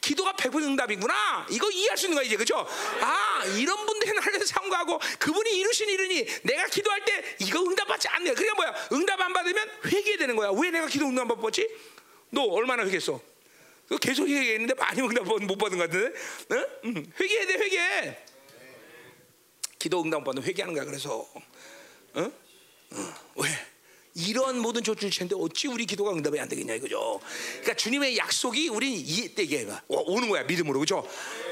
기도가 100% 응답이구나. 이거 이해할 수 있는 거야 이제. 그죠 아 이런 분들이 하나님께서 참고하고 그분이 이루신 일이니 내가 기도할 때 이거 응답받지 않네. 그러니까 뭐야? 응답 안 받으면 회개해야 되는 거야. 왜 내가 기도 응답 못 받지? 너 얼마나 회개했어? 계속 회개했는데 많이 응답 못 받은 것 같은데? 응? 응. 회개해야 돼 회개해 기도 응답 받는 회개하는 거야. 그래서 어? 어. 왜? 이런 모든 조치를 취는데 어찌 우리 기도가 응답이 안 되겠냐 이거죠. 그러니까 주님의 약속이 우리 이때게 오는 거야 믿음으로 그죠?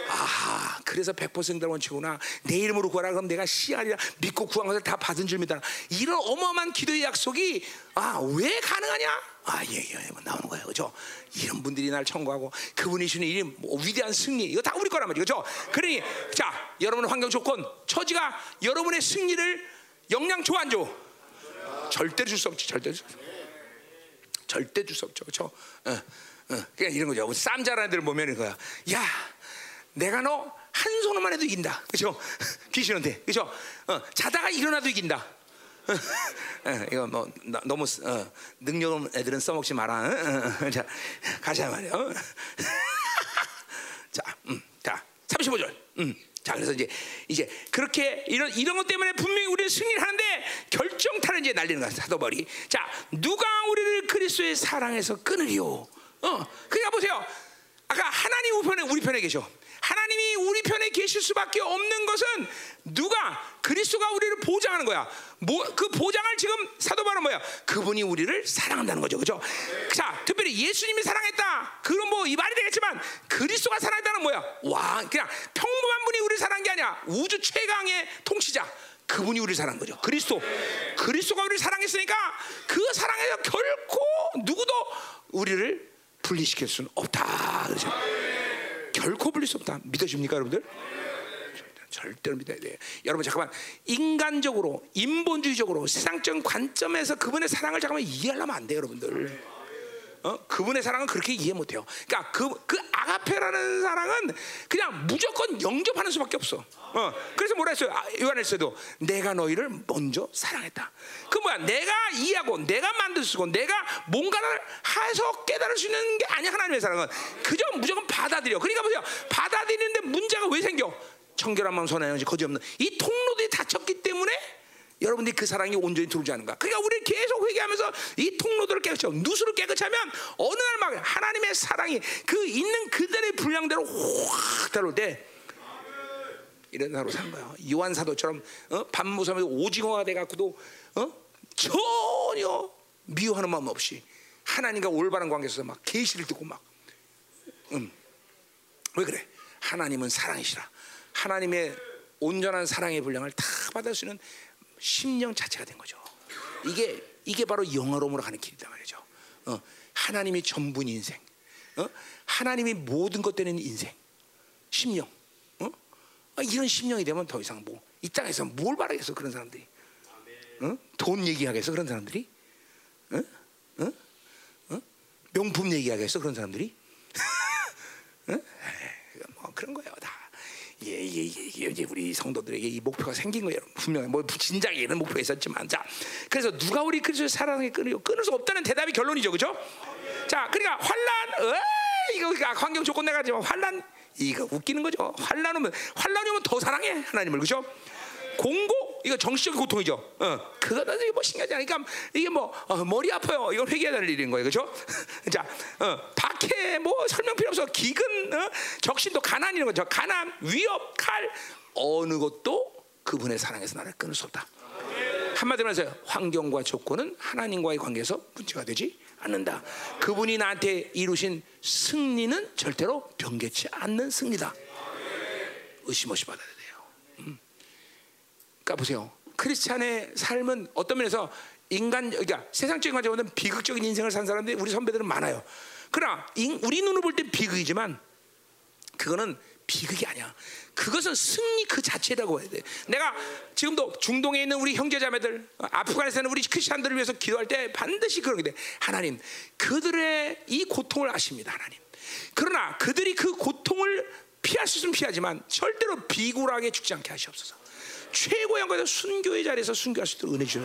아 그래서 100% 응답 원칙구나. 내 이름으로 구하라 그럼 내가 시간이라 믿고 구한 것을 다 받은 줄 믿다. 이런 어마어마한 기도의 약속이 아 왜 가능하냐? 아, 예, 예, 예, 나오는 거예요. 그죠? 이런 분들이 날 청구하고 그분이 주는 이뭐 위대한 승리. 이거 다 우리 거란 말이죠. 그죠? 그러니, 자, 여러분의 환경 조건, 처지가 여러분의 승리를 영양 줘, 안 줘? 절대 줄 수 없지, 절대 줄 수 없지. 절대 줄 수 없죠. 그죠? 어, 어. 그냥 이런 거죠. 쌈 잘하는 애들 보면 이거야. 야, 내가 너 한 손으로만 해도 이긴다. 그죠? [LAUGHS] 귀신한테. 그죠? 어, 자다가 일어나도 이긴다. 이거 뭐 너무 어, 능력 없는 애들은 써먹지 마라. 자, 가자 말이야. [LAUGHS] 자, 음, 자, 35절. 음. 자, 그래서 이제 이제 그렇게 이런 이런 것 때문에 분명히 우리는 승리를 하는데 결정타는 이제 날리는 거야 사도벌이. 자, 누가 우리를 그리스도의 사랑에서 끊으리요? 어, 그러니까 보세요. 아까 하나님 우편에 우리 편에 계셔. 하나님이 우리 편에 계실 수밖에 없는 것은 누가 그리스도가 우리를 보장하는 거야. 뭐, 그 보장을 지금 사도 바로 뭐야? 그분이 우리를 사랑한다는 거죠, 그죠? 자, 특별히 예수님이 사랑했다. 그건 뭐이 말이 되겠지만 그리스도가 사랑했다는 뭐야? 와, 그냥 평범한 분이 우리를 사랑한 게 아니야. 우주 최강의 통치자. 그분이 우리를 사랑한 거죠. 그리스도. 그리스도가 우리를 사랑했으니까 그 사랑에서 결코 누구도 우리를 분리시킬 수는 없다. 그죠? 결코 불릴 수 없다. 믿어집니까, 여러분들? 절대로 믿어야 돼. 여러분 잠깐만 인간적으로 인본주의적으로 세상적 관점에서 그분의 사랑을 잠깐만 이해하려면 안 돼요, 여러분들. 어? 그분의 사랑은 그렇게 이해 못해요. 그러니까 그, 그 아가페라는 사랑은 그냥 무조건 영접하는 수밖에 없어. 어. 그래서 뭐라 했어요? 아, 요한에서도 내가 너희를 먼저 사랑했다. 그 뭐야? 내가 이해하고 내가 만들 수고 내가 뭔가를 해서 깨달을 수 있는 게 아니야 하나님의 사랑은 그저 무조건 받아들여. 그러니까 보세요. 받아들이는데 문제가 왜 생겨? 청결한 마음 선한 영지 거짓 없는 이 통로들이 닫혔기 때문에 여러분들이 그 사랑이 온전히 들어오지 않는가? 그러니까 우리 계속 회개하면서 이 통로들을 깨끗이 누수를 깨끗이 하면 어느 날 막 하나님의 사랑이 그 있는 그들의 분량대로 확 들어올 때 이런 산 거야. 요한 사도처럼 어? 밤무섬에서 오징어가 돼 갖고도 어? 전혀 미워하는 마음 없이 하나님과 올바른 관계에서 막 계시를 듣고 막 음. 왜 그래? 하나님은 사랑이시라. 하나님의 온전한 사랑의 분량을 다 받을 수 있는 심령 자체가 된 거죠. 이게 이게 바로 영어로움으로 가는 길이다 말이죠. 어, 하나님이 전부인 인생, 어? 하나님이 모든 것 되는 인생, 심령. 어? 아, 이런 심령이 되면 더 이상 뭐 이 땅에서 뭘 바라겠어 그런 사람들이? 어? 돈 얘기하겠어 그런 사람들이? 어? 어? 어? 명품 얘기하겠어 그런 사람들이? [LAUGHS] 뭐 그런 거예요 다. 예, 예, 예, 이제 우리 성도들에게 이 목표가 생긴 거예요. 분명히 뭐 진작에 이런 목표가 있었지만, 자, 그래서 누가 우리 그리스도의 사랑을 끊어요? 끊을 수 없다는 대답이 결론이죠, 그렇죠? 자, 그러니까 환란, 어, 이거 그러니까 환경 조건 내가 지금 환란 이거 웃기는 거죠. 환란 오면 환란이 오면 더 사랑해 하나님을, 그렇죠? 공고 이거 정신적인 고통이죠. 어, 그거는 뭐 신기하지 않으니까 이게 뭐 어, 머리 아파요. 이건 회개해야 될 일인 거예요, 그렇죠? [LAUGHS] 자, 어, 박해 뭐 설명 필요 없어. 기근, 어, 적신도 가난 이런 거죠. 가난, 위협, 칼 어느 것도 그분의 사랑에서 나를 끊을 수 없다. 한마디로 해서 환경과 조건은 하나님과의 관계에서 문제가 되지 않는다. 그분이 나한테 이루신 승리는 절대로 변개치 않는 승리다. 의심 없이 받아야 돼요. 그러니까 보세요. 크리스찬의 삶은 어떤 면에서 인간, 그러니까 세상적인 관점보다는 비극적인 인생을 산 사람들이 우리 선배들은 많아요. 그러나 인- 우리 눈으로 볼땐 비극이지만 그거는 비극이 아니야. 그것은 승리 그 자체라고 해야 돼. 내가 지금도 중동에 있는 우리 형제자매들, 어, 아프가니스탄에 우리 크리스천들을 위해서 기도할 때 반드시 그런 게 돼. 하나님, 그들의 이 고통을 아십니다, 하나님. 그러나 그들이 그 고통을 피할 수 있으면 피하지만 절대로 비굴하게 죽지 않게 하시옵소서. 최고의 영광에서 순교의 자리에서 순교할 수 있도록 은혜 주셔.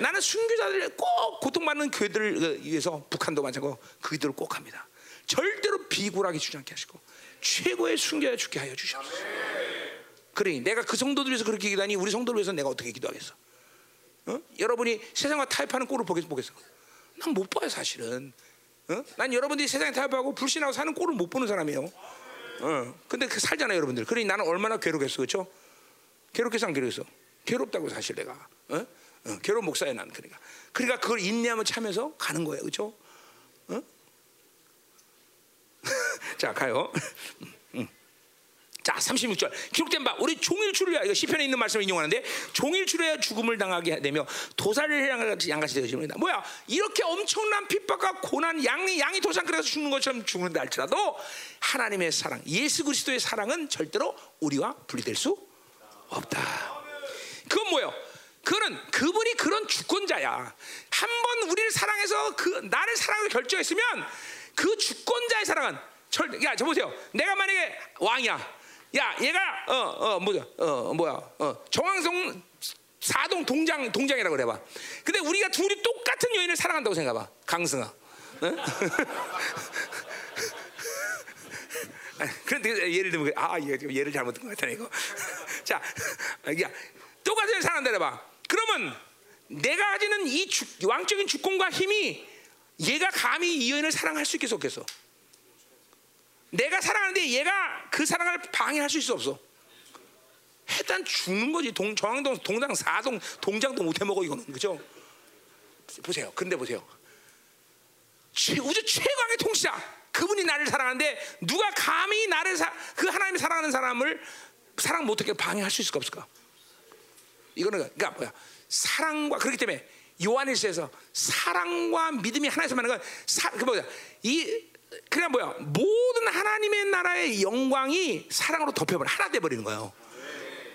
나는 순교자들 꼭 고통받는 교회들을 위해서 북한도 마찬가지고 그들을 꼭 합니다. 절대로 비굴하게 죽지 않게 하시고 최고의 순교자 죽게 하여 주시옵소서. 그러니 내가 그 성도들 위해서 그렇게 기도하니 우리 성도를 위해서 내가 어떻게 기도하겠어? 어? 여러분이 세상과 타협하는 꼴을 보겠, 보겠어? 난 못 봐요 사실은. 어? 난 여러분들이 세상에 타협하고 불신하고 사는 꼴을 못 보는 사람이에요. 어. 근데 그 살잖아요 여러분들. 그러니 나는 얼마나 괴롭겠어, 그렇죠? 괴롭겠어 안 괴롭겠어? 괴롭다고 사실 내가. 어? 어, 괴로운 목사야 난 그러니까. 그러니까 그걸 인내하면 참여서 가는 거예요, 그렇죠? 어? [LAUGHS] 자 가요. 음. 자 36절 기록된 바 우리 종일 추루야 이거 시편에 있는 말씀을 인용하는데 종일 추루야 죽음을 당하게 되며 도사를 양같이 양같이 되어집니다. 뭐야 이렇게 엄청난 핍박과 고난 양이 양이 도산그래서 죽는 것처럼 죽는다 할지라도 하나님의 사랑 예수 그리스도의 사랑은 절대로 우리와 분리될 수 없다. 그건 뭐예요? 그는 그분이 그런 주권자야. 한 번 우리를 사랑해서 그 나를 사랑으로 결정했으면 그 주권자의 사랑은 절, 야, 저 보세요. 내가 만약에 왕이야. 야, 얘가 어 어 뭐야 어 뭐야 어 정황성 사동 동장 동장이라고 그래 봐. 근데 우리가 둘이 똑같은 여인을 사랑한다고 생각해 봐. 강승아. 응? [LAUGHS] 아니, 그런데 예를 들면 아 얘, 얘를 잘못 든것 같아 이거. 자, [LAUGHS] 야 똑같은 사람들 해봐. 그러면 내가 가지는 이 주, 왕적인 주권과 힘이 얘가 감히 이 여인을 사랑할 수 있겠어 없겠어? 내가 사랑하는데 얘가 그 사랑을 방해할 수 있어 없어? 일단 죽는 거지. 동, 정황동, 동장, 사동, 동장도 못 해 먹어 이거는 그죠? 보세요. 근데 보세요. 최, 우주 최강의 통치자 그분이 나를 사랑하는데 누가 감히 나를 사, 그 하나님이 사랑하는 사람을 사랑 못하게 방해할 수 있을까 없을까? 이거는 그러니까 뭐야? 사랑과 그렇기 때문에 요한일서에서 사랑과 믿음이 하나에서 만나는 건그 뭐야? 이 그냥 뭐야? 모든 하나님의 나라의 영광이 사랑으로 덮여버려 하나 돼 버리는 거예요.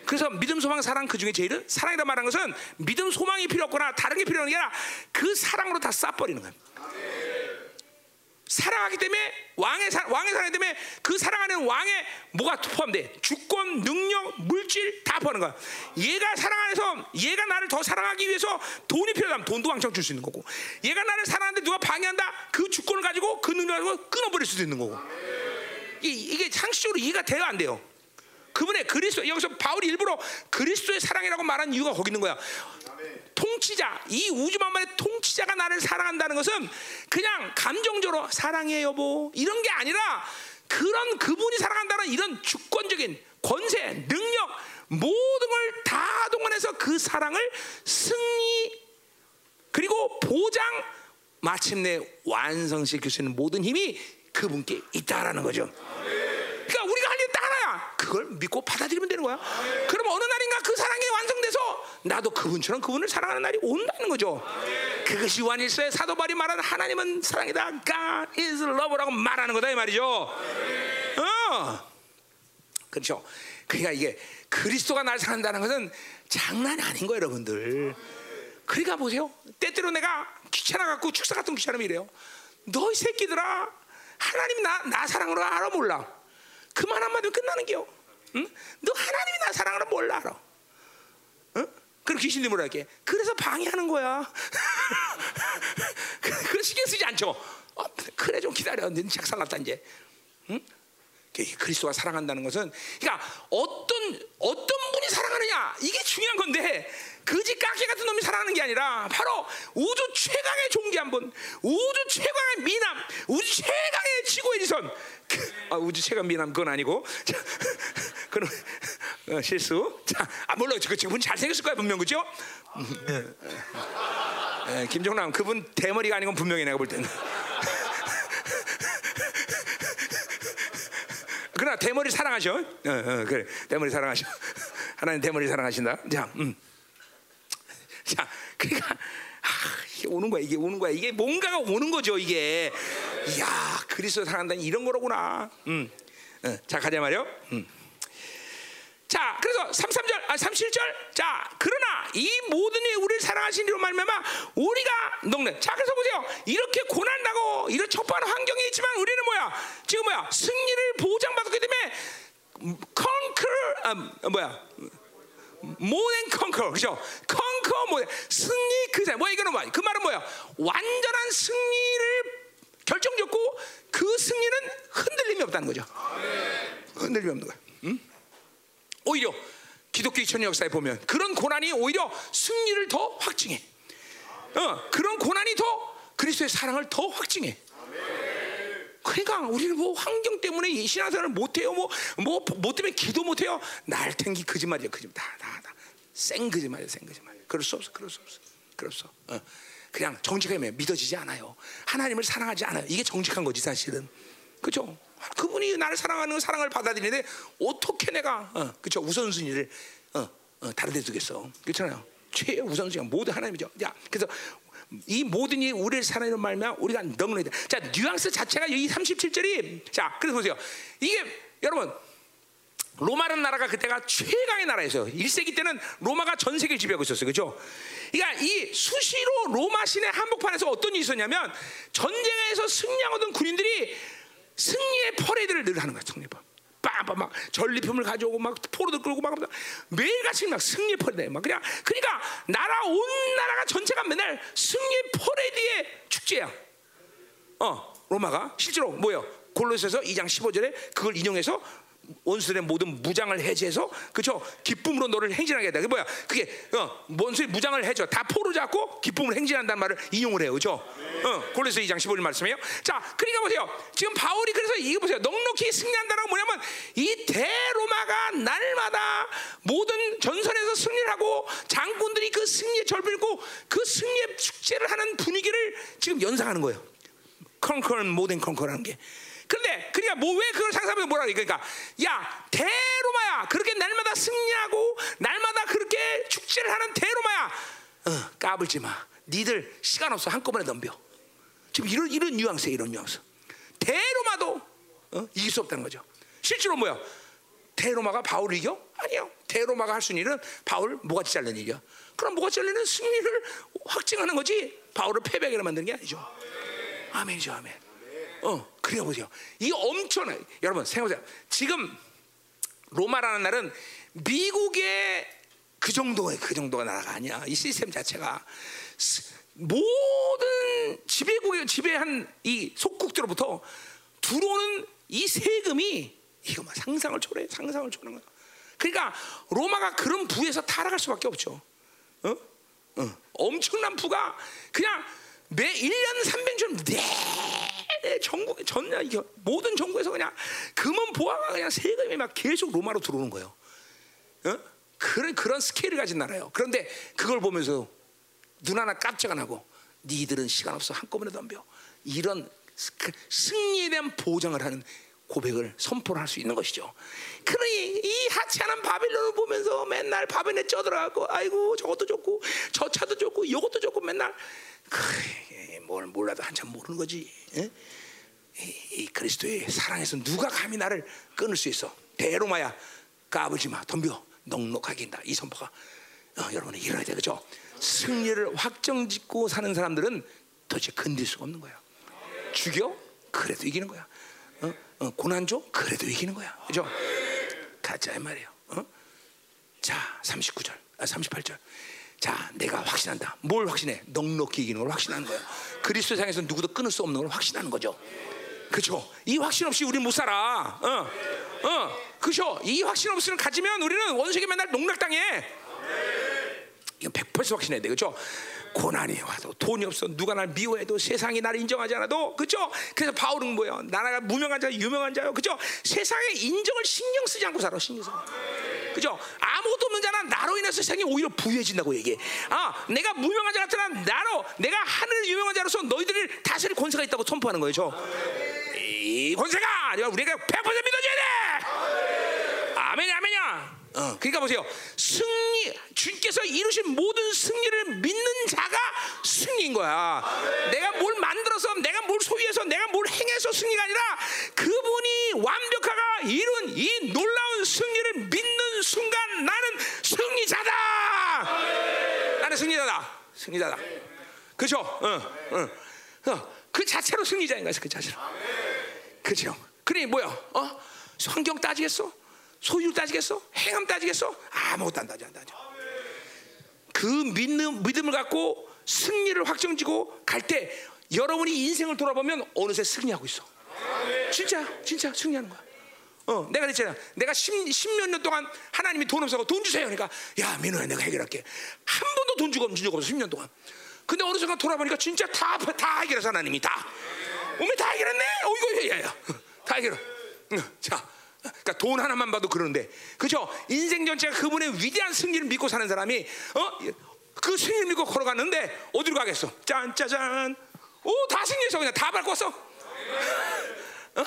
그래서 믿음, 소망, 사랑 그 중에 제일은 사랑이라 말하는 것은 믿음, 소망이 필요 없거나 다른 게 필요한 게 아니라 그 사랑으로 다 싹버리는 거예요. 사랑하기 때문에 왕의 사, 왕의 사랑 때문에 그 사랑하는 왕의 뭐가 포함돼? 주권, 능력, 물질 다 포함하는 거야. 얘가 사랑 안에서 얘가 나를 더 사랑하기 위해서 돈이 필요하면 돈도 왕창 줄 수 있는 거고. 얘가 나를 사랑하는데 누가 방해한다? 그 주권을 가지고 그 능력을 가지고 끊어버릴 수도 있는 거고. 이, 이게 상식적으로 이해가 돼요, 안 돼요? 그분의 그리스도 여기서 바울이 일부러 그리스도의 사랑이라고 말한 이유가 거기 있는 거야. 통치자 이 우주 만만의 통치자가 나를 사랑한다는 것은 그냥 감정적으로 사랑해 여보 이런 게 아니라 그런 그분이 사랑한다는 이런 주권적인 권세 능력 모든 걸 다 동원해서 그 사랑을 승리 그리고 보장 마침내 완성시킬 수 있는 모든 힘이 그분께 있다라는 거죠. 그러니까 우리가 할 일은 딱 하나야. 그걸 믿고 받아들이면 되는 거야. 그럼 어느 날인가 그 사랑이 완성돼서 나도 그분처럼 그분을 사랑하는 날이 온다는 거죠. 그것이 요한일서의 사도 바울이 말하는 하나님은 사랑이다. God is love라고 말하는 거다 이 말이죠. 어. 그렇죠. 그러니까 이게 그리스도가 날 사랑한다는 것은 장난이 아닌 거예요, 여러분들. 그러니까 보세요. 때때로 내가 귀찮아 갖고 축사 같은 귀찮으면 이래요. 너 이 새끼들아, 하나님 나, 나 사랑으로 알아 몰라. 그만 한마디면 끝나는 게요. 응? 너 하나님이 나 사랑으로 몰라 알아. 응? 그럼 귀신들 뭐라 할게. 그래서 방해하는 거야. [LAUGHS] 그건 신경 쓰지 않죠. 어, 그래 좀 기다려. 는 작살났다 이제. 응? 그리스도가 사랑한다는 것은 그러니까 어떤 어떤 분이 사랑하느냐 이게 중요한 건데 그지 깎개 같은 놈이 사랑하는 게 아니라 바로 우주 최강의 종기 한 분, 우주 최강의 미남, 우주 최강의 지구의 지선. 아, 우주 최강 미남 그건 아니고 자, [LAUGHS] 그럼 어, 실수. 자, 아 물론 그 그분 잘생겼을 거야 분명 그죠? 예, 김종남 그분 대머리가 아닌 건 분명히 내가 볼 때는. [LAUGHS] 그러나 대머리 사랑하셔. 어, 어, 그래. 대머리 사랑하셔. 하나님 대머리 사랑하신다. 자, 음. 자, 그러니까 아, 이게 오는 거야. 이게 오는 거야. 이게 뭔가가 오는 거죠. 이게. 이야, 그리스도 사랑한다는 이런 거로구나. 음. 어, 자, 가자 말이요. 음. 자, 그래서 33절, 아 37절. 자, 그러나 이 모든 이 우리를 사랑하신 이로 말미암아 우리가 녹는. 자, 그래서 보세요. 이렇게 고난 나고 이런 척박한 환경에 있지만 우리는 뭐야? 지금 뭐야? 승리를 보장받기 때문에 conquer 아, 뭐야? more than conquer 그죠? conquer 뭐 승리 그자 뭐야 이거는 뭐야? 그 말은 뭐야? 완전한 승리를 결정적고 그 승리는 흔들림이 없다는 거죠. 흔들림이 없는 거야. 응? 오히려 기독교 2000년 역사에 보면 그런 고난이 오히려 승리를 더 확증해. 어, 그런 고난이 더 그리스도의 사랑을 더 확증해. 그러니까 우리는 뭐 환경 때문에 이 신앙생활을 못해요. 뭐 뭐 뭐 때문에 기도 못해요. 날 탱기 거짓말이야, 거짓말. 다 다 다 생 거짓말이야, 생 거짓말. 그럴 수 없어, 그럴 수 없어, 그럴 수. 없어. 어. 그냥 정직하면 믿어지지 않아요. 하나님을 사랑하지 않아요. 이게 정직한 거지 사실은. 그죠? 그분이 나를 사랑하는 사랑을 받아들이는데 어떻게 내가 어, 그죠 우선순위를 어, 어, 다른 데 두겠어 그렇잖아요 최 우선순위가 모두 하나님이죠 자 그래서 이 모든 이 우리를 사랑하는 말면 우리가 너무나 자 뉘앙스 자체가 이 37절이 자 그래서 보세요 이게 여러분 로마라는 나라가 그때가 최강의 나라였어요. 1세기 때는 로마가 전 세계를 지배하고 있었어요. 그죠? 그러니까 이 수시로 로마 시내 한복판에서 어떤 일이 있었냐면 전쟁에서 승리하던 군인들이 승리의 퍼레이드를 늘 하는 거야, 승리 퍼. 빠빠 막 전리품을 가져오고 막 포로들 끌고 막 매일같이 막 승리 퍼레이드 막 그냥 그러니까 나라 온 나라가 전체가 맨날 승리 퍼레이드의 축제야. 어, 로마가 실제로 뭐예요? 골로새서 2장 15절에 그걸 인용해서 원수들의 모든 무장을 해제해서 그죠 기쁨으로 너를 행진하게 했다. 그 뭐야? 그게 어, 원수의 무장을 해줘. 다 포로 잡고 기쁨을 행진한다는 말을 인용을 해요. 그죠? 어, 골로새 2장 15절 말씀이에요. 자, 그러니까 보세요. 지금 바울이 그래서 이거 보세요. 넉넉히 승리한다는 뭐냐면 이 대로마가 날마다 모든 전선에서 승리를 하고 장군들이 그 승리의 절을 빌고 그 승리의 축제를 하는 분위기를 지금 연상하는 거예요. 컨커는 모든 컨커라는 게. 그런데 그러니까 뭐 왜 그걸 상상하면 뭐라 그래? 그러니까 야 대로마야 그렇게 날마다 승리하고 날마다 그렇게 축제를 하는 대로마야 어, 까불지 마. 니들 시간 없어 한꺼번에 덤벼. 지금 이런 이런 뉘앙스 이런 뉘앙스. 대로마도 어? 이길 수 없다는 거죠. 실제로 뭐야? 대로마가 바울을 이겨? 아니요. 대로마가 할 수 있는 일은 바울 모가지 잘는 일이야. 그럼 모가지 잘리는 승리를 확증하는 거지. 바울을 패배하게 만드는 게 아니죠. 아멘이죠, 아멘. 어, 그래 보세요. 이 엄청난 여러분 생각해보세요. 지금 로마라는 날은 미국의 그 정도의 그 정도가 나라가 아니야. 이 시스템 자체가 모든 지배국의 지배한 이 속국들로부터 들어오는 이 세금이 이거 막 상상을 초래, 상상을 초래한 거야. 그러니까 로마가 그런 부에서 타락할 수밖에 없죠. 어? 어. 엄청난 부가 그냥 매 1년 300년 내 내 전국 전 모든 전국에서 그냥 금은 보화가 그냥 세금이 막 계속 로마로 들어오는 거예요. 어? 그런 그런 스케일을 가진 나라예요. 그런데 그걸 보면서 눈 하나 깜짝 안 하고 니들은 시간 없어 한꺼번에 덤벼 이런 그 승리에 대한 보장을 하는 고백을 선포를 할 수 있는 것이죠. 그러니 이 하찮은 바빌론을 보면서 맨날 바벨에 쩌들어가고 아이고 저것도 좋고 저 차도 좋고 이것도 좋고 맨날 뭘 몰라도 한참 모르는 거지. 에? 이, 그리스도의 사랑에서 누가 감히 나를 끊을 수 있어? 대로마야 까불지 마 덤벼 넉넉하게 인다 이 선포가 어, 여러분이 일어나야 돼 그죠? 승리를 확정짓고 사는 사람들은 도대체 건들 수가 없는 거야. 죽여? 그래도 이기는 거야. 어? 어, 고난 줘? 그래도 이기는 거야. 그죠? 가짜 말이에요. 어? 자, 39절, 아, 38절. 자, 내가 확신한다. 뭘 확신해? 넉넉히 이기는 걸 확신하는 거야. 그리스도 상에서 누구도 끊을 수 없는 걸 확신하는 거죠. 그죠? 이 확신 없이 우리 못 살아. 어, 어, 그죠? 이 확신 없으면 가지면 우리는 원수에게 맨날 농락당해. 이건 100% 확신해야 돼, 그죠? 고난이 와도 돈이 없어 누가 날 미워해도 세상이 나를 인정하지 않아도 그죠? 그래서 바울은 뭐예요? 나라가 무명한 자, 유명한 자요, 그죠? 세상의 인정을 신경 쓰지 않고 살아, 신경 써. 그죠? 아무것도 없는 자는 나로 인해서 세상이 오히려 부유해진다고 얘기해. 아, 내가 무명한 자 같으나 나로 내가 하늘 유명한 자로서 너희들을 다스릴 권세가 있다고 선포하는 거죠. 이 권세가 우리가 100% 믿어줘야 돼. 아멘, 아멘이야. 어, 그러니까 보세요. 승리 주께서 이루신 모든 승리를 믿는 자가 승리인 거야. 내가 뭘 만들어서 내가 뭘 소유해서 내가 뭘 행해서 승리가 아니라 그분이 완벽하가 이룬 이 놀라운 승리를 믿는 순간 나는 승리자다. 나는 승리자다. 승리자다. 그죠? 어, 어, 어. 그 자체로 승리자인 거야. 그 자체로. 그죠? 그래 뭐야? 어? 환경 따지겠어? 소유 따지겠어? 행함 따지겠어? 아무것도 안 따져, 안 따져. 그 믿는 믿음을 갖고 승리를 확정지고 갈 때 여러분이 인생을 돌아보면 어느새 승리하고 있어. 진짜, 진짜 승리하는 거야. 어, 내가 그랬잖아. 내가 십몇 년 동안 하나님이 돈 없어서 돈 주세요. 그러니까, 야, 민호야, 내가 해결할게. 한 번도 돈 주고 준적 없어, 10년 동안. 근데 어느 순간 돌아보니까 진짜 다, 다 해결해서 하나님이 다. 오메 다 해결했네? 어, 이거, 야, 야. 다 해결해. 자. 그러니까 돈 하나만 봐도 그러는데 그죠? 인생 전체가 그분의 위대한 승리를 믿고 사는 사람이 어? 그 승리를 믿고 걸어갔는데 어디로 가겠어? 짠짜잔 오다 승리해서 그냥 다 바꿨어 어?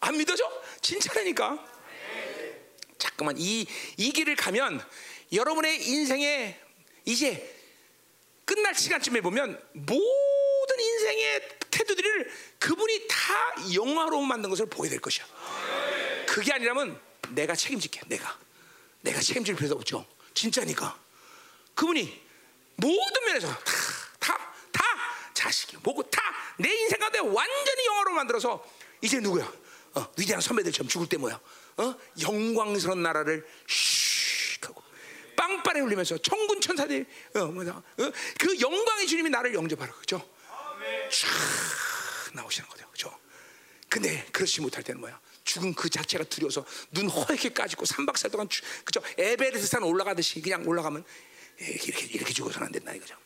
안 믿어져? 진짜라니까 자꾸만 이, 이 길을 가면 여러분의 인생에 이제 끝날 시간쯤에 보면 모든 인생의 태도들을 그분이 다 영화로 만든 것을 보게 될 것이야. 그게 아니라면 내가 책임질게. 내가 내가 책임질 필요도 없죠. 진짜니까 그분이 모든 면에서 다 다 다 자식이 뭐고 다 내 인생 가운데 완전히 영화로 만들어서 이제 누구야? 어, 위대한 선배들처럼 죽을 때 뭐야? 어? 영광스러운 나라를 슉 하고 빵빠레 흘리면서 천군 천사들 어, 뭐다? 어? 그 영광의 주님이 나를 영접하라 그죠? 쫙 나오시는 거죠, 그죠? 근데 그렇지 못할 때는 뭐야? 죽음 그 자체가 두려워서 눈 허옇게 까지고 3박 4일 동안 그죠 에베레스트 산 올라가듯이 그냥 올라가면 이렇게 이렇게 죽어서는 안 된다 이거죠.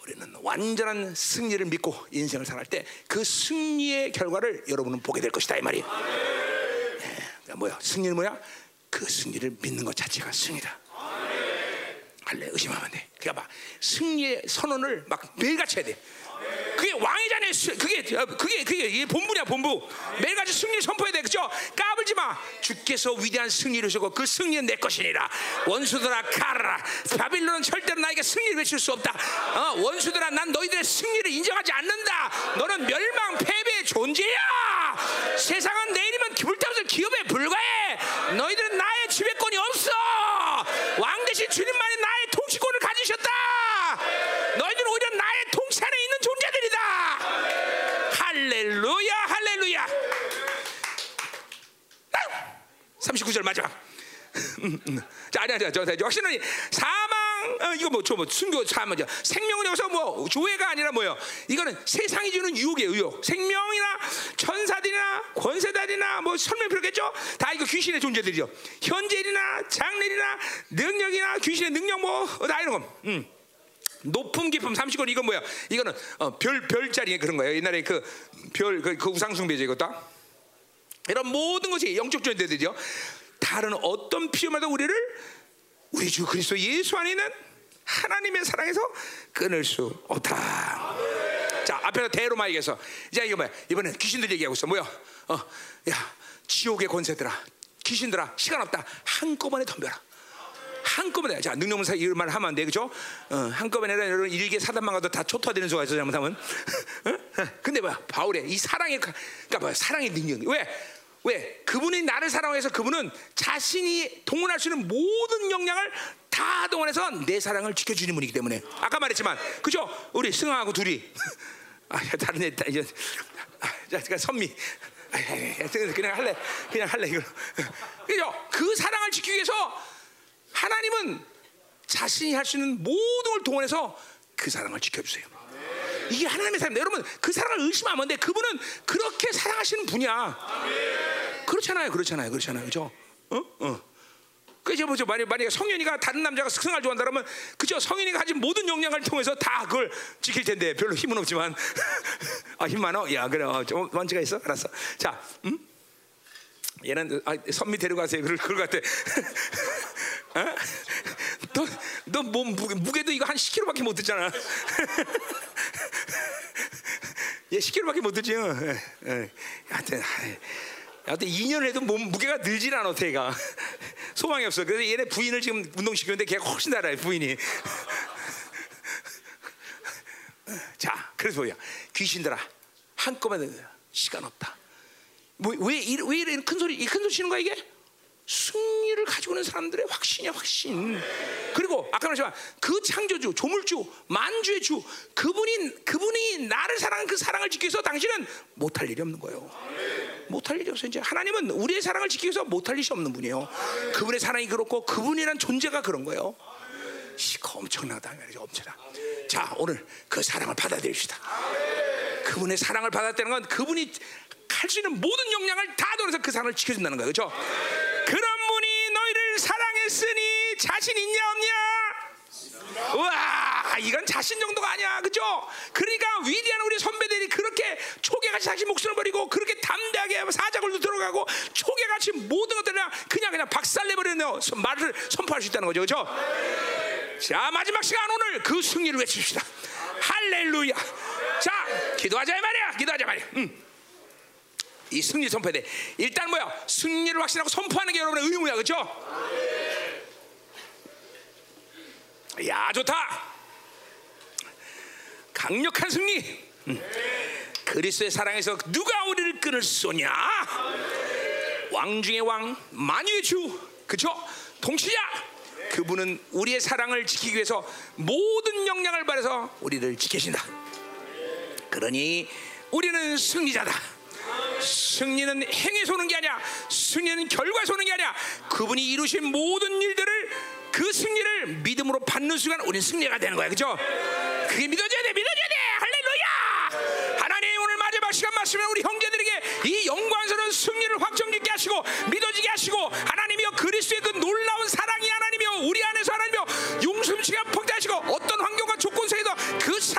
우리는 완전한 승리를 믿고 인생을 살할 때 그 승리의 결과를 여러분은 보게 될 것이다 이 말이에요. 네, 그러니까 뭐야? 승리는 뭐야? 그 승리를 믿는 것 자체가 승리다. 할래 의심하면 안 돼. 그러니까 막 승리의 선언을 막 매일 같이 해야 돼. 그게 왕이잖아요. 그게 어, 그게 그게 본부냐 본부. 매일같이 승리 선포해야 돼. 그죠? 까불지 마. 주께서 위대한 승리를 주고 그 승리는 내 것이니라. 원수들아 가라. 바빌론은 절대로 나에게 승리를 외칠 수 없다. 어, 원수들아 난 너희들의 승리를 인정하지 않는다. 너는 멸망 패배의 존재야. 세상은 내일이면 불타면서 기업에 불과해. 너희들은 나의 지배권이 없어. 왕 대신 주님만이 나의 통치권을 가지셨다. 너희들은 오히려 나의 통치 안에 있는 존재들이다. 할렐루야, 할렐루야. 39절 마지막. [LAUGHS] 자, 아니야, 저, 저, 역시는 사망, 어, 이거 뭐, 저, 뭐, 순교, 사망이죠. 생명은 여기서 뭐, 조회가 아니라 뭐예요? 이거는 세상이 주는 유혹이에요, 유혹. 생명이나 천사들이나 권세달이나 뭐, 설명 필요겠죠? 다 이거 귀신의 존재들이죠. 현재일이나 장래일이나 능력이나 귀신의 능력 뭐 다 이런 거. 음. 높음 깊음 30권 이건 뭐야? 이거는 어, 별 별자리의 그런 거예요. 옛날에 그 별그그 우상 숭배죠 이것도. 이런 모든 것이 영적 존재들이죠. 다른 어떤 필요마다 우리를 우리 주 그리스도 예수 안에 있는 하나님의 사랑에서 끊을 수 없다. 자 앞에서 대로마 얘기해서 이제 이거 뭐야? 이번에 귀신들 얘기하고 있어. 뭐야? 어, 야 지옥의 권세들아, 귀신들아, 시간 없다. 한꺼번에 덤벼라. 한꺼번에 자 능력 문사 이런 말 하면 안 돼, 그죠? 어, 한꺼번에 여러분 일개 사단만 가도 다 초토화되는 수가 있어 잘못하면. [LAUGHS] 어? 어, 근데 뭐야? 바울의 이 사랑의 그러니까 뭐야? 사랑의 능력. 왜? 왜? 그분이 나를 사랑해서 그분은 자신이 동원할 수 있는 모든 역량을 다 동원해서 내 사랑을 지켜주는 분이기 때문에 아까 말했지만 그죠? 우리 승아하고 둘이 [LAUGHS] 아 다른 애 이제 아, 자 그러니까 선미 아, 그냥 할래 그냥 할래 이거 [LAUGHS] 그죠? 그 사랑을 지키기 위해서 하나님은 자신이 할 수 있는 모든 걸 동원해서 그 사랑을 지켜주세요. 이게 하나님의 사랑. 여러분 그 사랑을 의심하면 안 돼. 그분은 그렇게 사랑하시는 분이야. 그렇잖아요, 그렇잖아요, 그렇잖아요, 그죠? 어, 어. 그죠, 뭐죠? 만약 만약에 성현이가 다른 남자가 승을 좋아한다 그러면 그죠? 성현이가 가진 모든 역량을 통해서 다 그걸 지킬 텐데 별로 힘은 없지만 [LAUGHS] 아, 힘 많어? 야, 그래, 어, 좀 먼지가 있어? 알았어. 자, 음? 얘는 아, 선미 데려가세요. 그럴 것 같아. [LAUGHS] 어? 너너몸 무게, 무게 도 이거 한 10kg밖에 못 듣잖아. [LAUGHS] 얘 10kg밖에 못 듣지. 요 하여튼 하여튼 2년 해도 몸 무게가 늘질 않아 걔가 [LAUGHS] 소망이 없어. 그래서 얘네 부인을 지금 운동시키는데 걔가 훨씬 달아요 부인이. 자, 그래서 뭐야? 귀신들아 한꺼번에 시간 없다. 뭐왜 왜 이런 큰 소리 이큰 소리 치는 거야 이게? 승리를 가지고 있는 사람들의 확신이야 확신. 그리고 아까 말했지만 그 창조주, 조물주, 만주의 주 그분이 그분이 나를 사랑한 그 사랑을 지키기 위해서 당신은 못할 일이 없는 거예요. 못할 일이 없어 이제 하나님은 우리의 사랑을 지키기 위해서 못할 일이 없는 분이에요. 그분의 사랑이 그렇고 그분이란 존재가 그런 거예요. 이거 엄청나다 말이죠, 엄청나. 자 오늘 그 사랑을 받아들입시다. 그분의 사랑을 받았다는 건 그분이 할 수 있는 모든 역량을 다 don어서 그 사랑을 지켜준다는 거예요, 그렇죠? 그런 분이 너희를 사랑했으니 자신 있냐 없냐? 와 이건 자신 정도가 아니야 그죠? 그러니까 위대한 우리 선배들이 그렇게 초계같이 자신 목숨을 버리고 그렇게 담대하게 사자굴도 들어가고 초계같이 모든 것들을 그냥 그냥 박살내버리는 말을 선포할 수 있다는 거죠 그죠? 자 마지막 시간 오늘 그 승리를 외칩시다 할렐루야 자 기도하자 말이야 기도하자 말이야 음. 이 승리 선포돼. 일단 뭐야? 승리를 확신하고 선포하는 게 여러분의 의무야, 그렇죠? 야 좋다. 강력한 승리. 음. 그리스도의 사랑에서 누가 우리를 끊을 쏘냐? 왕 중의 왕, 만유의 주, 그렇죠? 통치자. 그분은 우리의 사랑을 지키기 위해서 모든 역량을 발해서 우리를 지키신다. 그러니 우리는 승리자다. 승리는 행에서 오는 게 아니야. 승리는 결과에서 오는 게 아니야. 그분이 이루신 모든 일들을 그 승리를 믿음으로 받는 순간 우리는 승리가 되는 거야. 그죠? 그게 믿어져야 돼. 믿어져야 돼. 할렐루야. 하나님 오늘 마지막 시간 말씀에 우리 형제들에게 이 영광스러운 승리를 확정짓게 하시고 믿어지게 하시고 하나님이여 그리스도의 그 놀라운 사랑이 하나님이여 우리 안에서 하나님이여 용숨치가 폭대하시고 어떤 환경과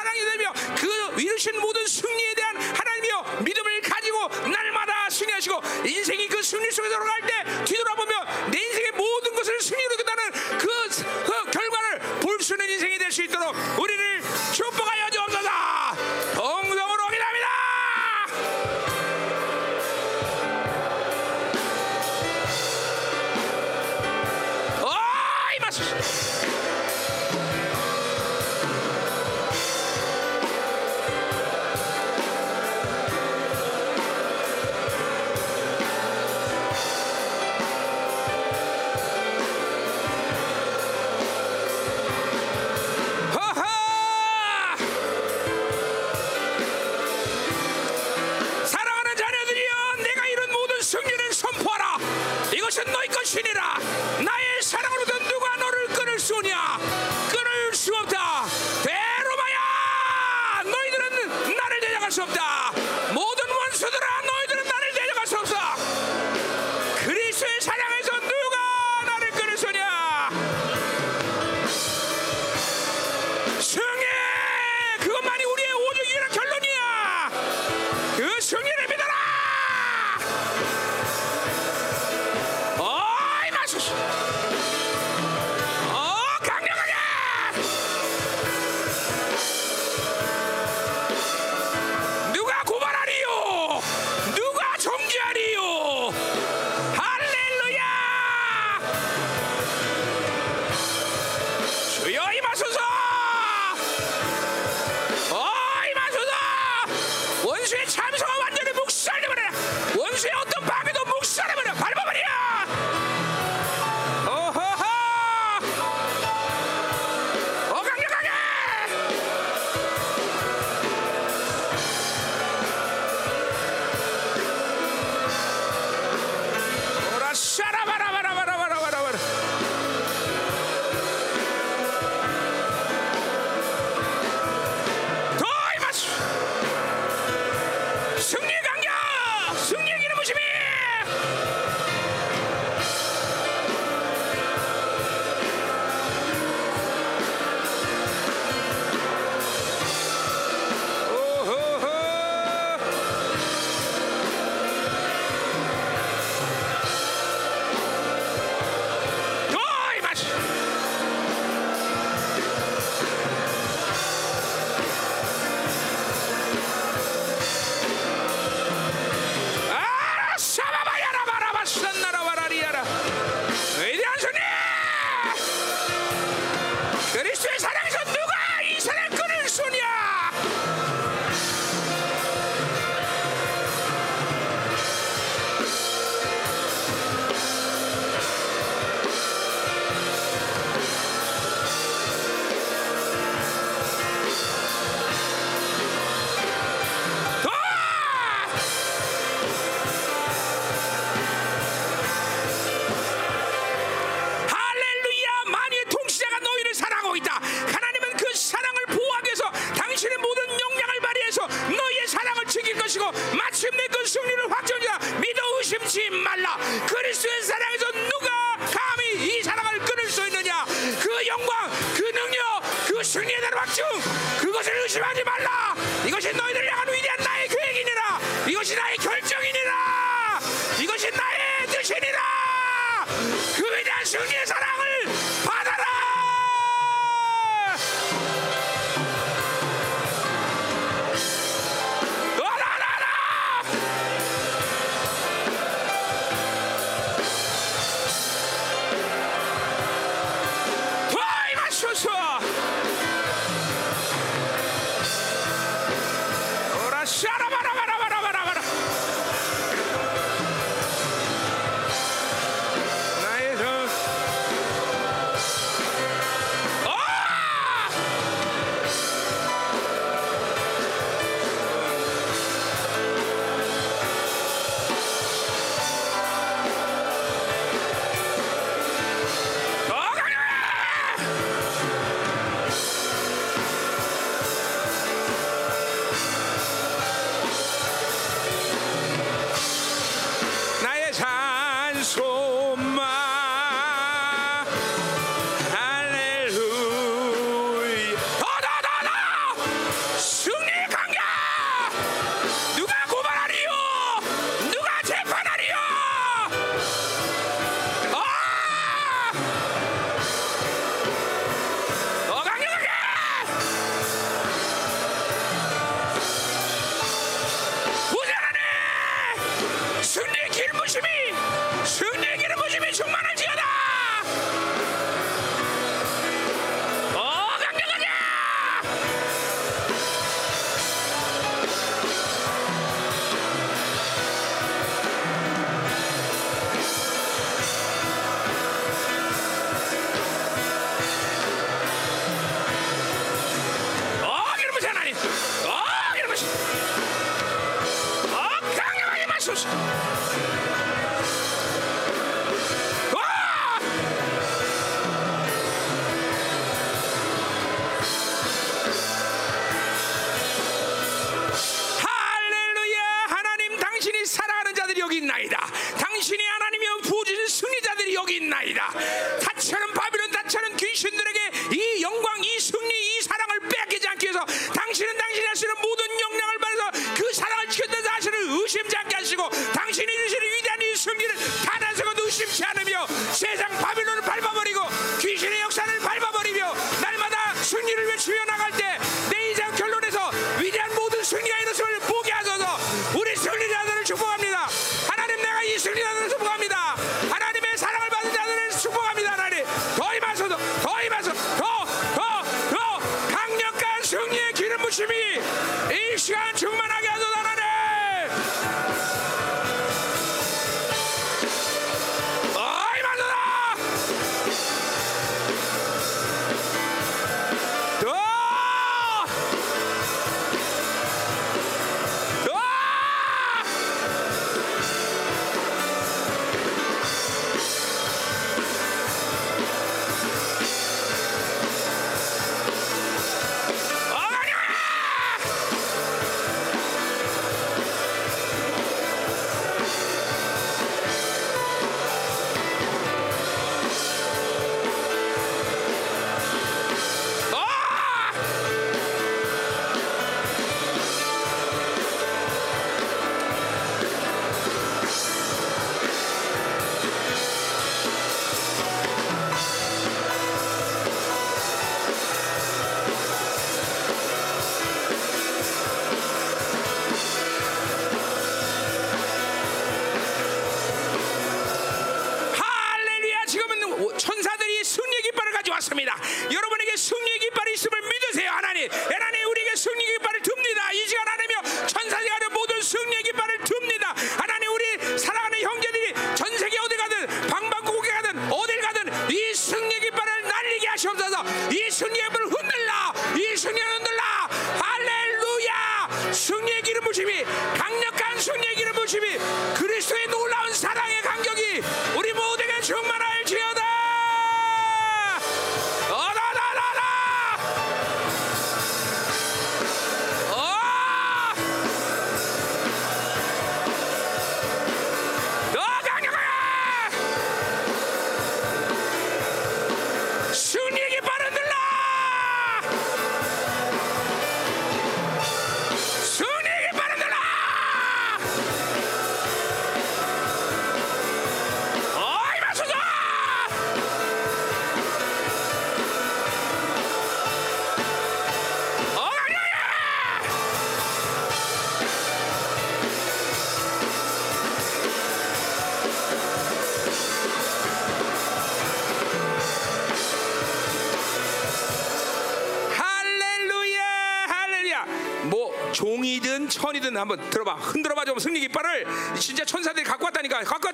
그 사랑이 되며 그 이루신 모든 승리에 대한 하나님이여 믿음을 가지고 날마다 승리하시고 인생이 그 승리 속에 들어갈 때 뒤돌아보며 내 인생의 모든 것을 승리로 끝나는 그, 그 결과를 볼 수 있는 인생이 될 수 있도록 우리를 축복하여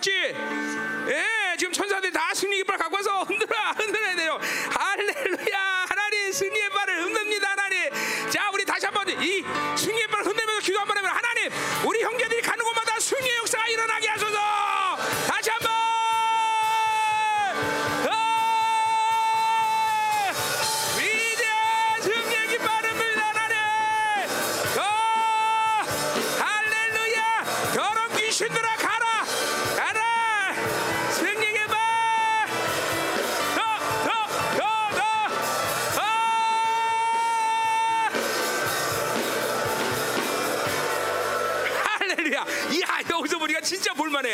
morte.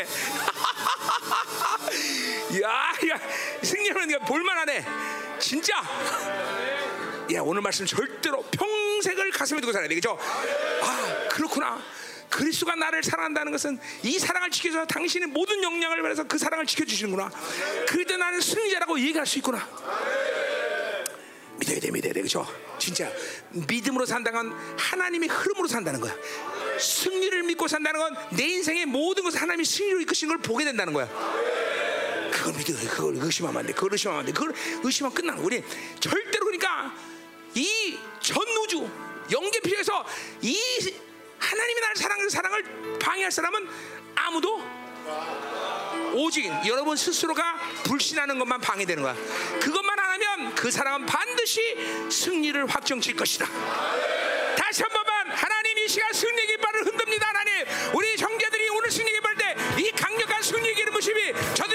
[LAUGHS] 야, 야, 승리하는 거 볼만하네. 진짜. 야, 오늘 말씀 절대로 평생을 가슴에 두고 살아야 되겠죠. 아, 그렇구나. 그리스도가 나를 사랑한다는 것은 이 사랑을 지켜줘서 당신의 모든 역량을 발해서 그 사랑을 지켜주시는구나. 그때 나는 승리자라고 얘기할 수 있구나. 믿어야 돼, 믿어야 돼, 그렇죠? 진짜 믿음으로 산다는 건 하나님의 흐름으로 산다는 거야. 승리를 믿고 산다는 건 내 인생의 모든 것을 하나님이 승리로 이끄신 걸 보게 된다는 거야. 그걸 믿어. 그걸 의심하면 안 돼. 그걸 의심하면 안 돼. 그걸 의심하면 끝나는 거리. 절대로 그러니까 이 전 우주 영계 필요해서 이 하나님이 나를 사랑하는 사랑을 방해할 사람은 아무도 오직 여러분 스스로가 불신하는 것만 방해되는 거야. 그것만 안 하면 그 사람은 반드시 승리를 확정질 것이다. 다시 한 번만 하나님 이 시간 승리기 빨. to the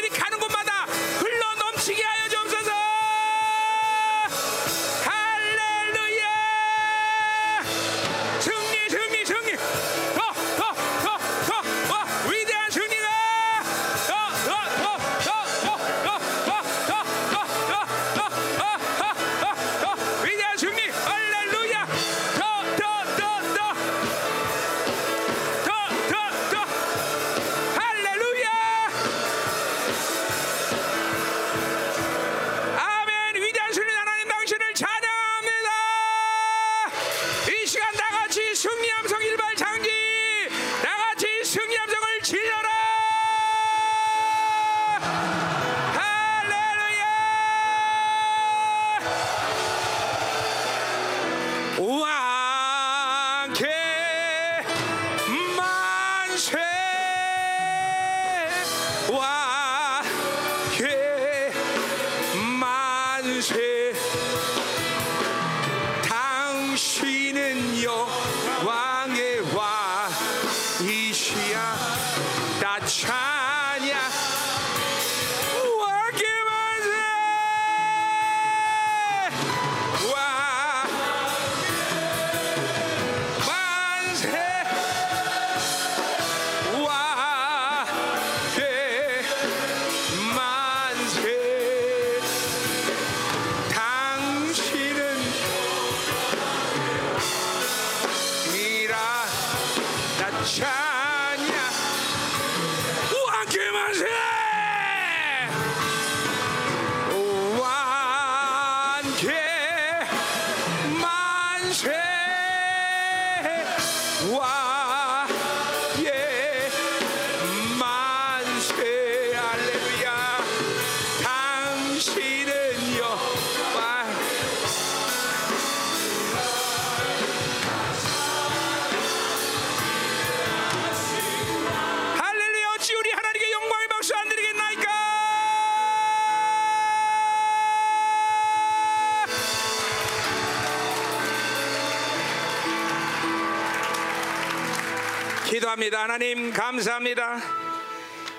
기도합니다 하나님 감사합니다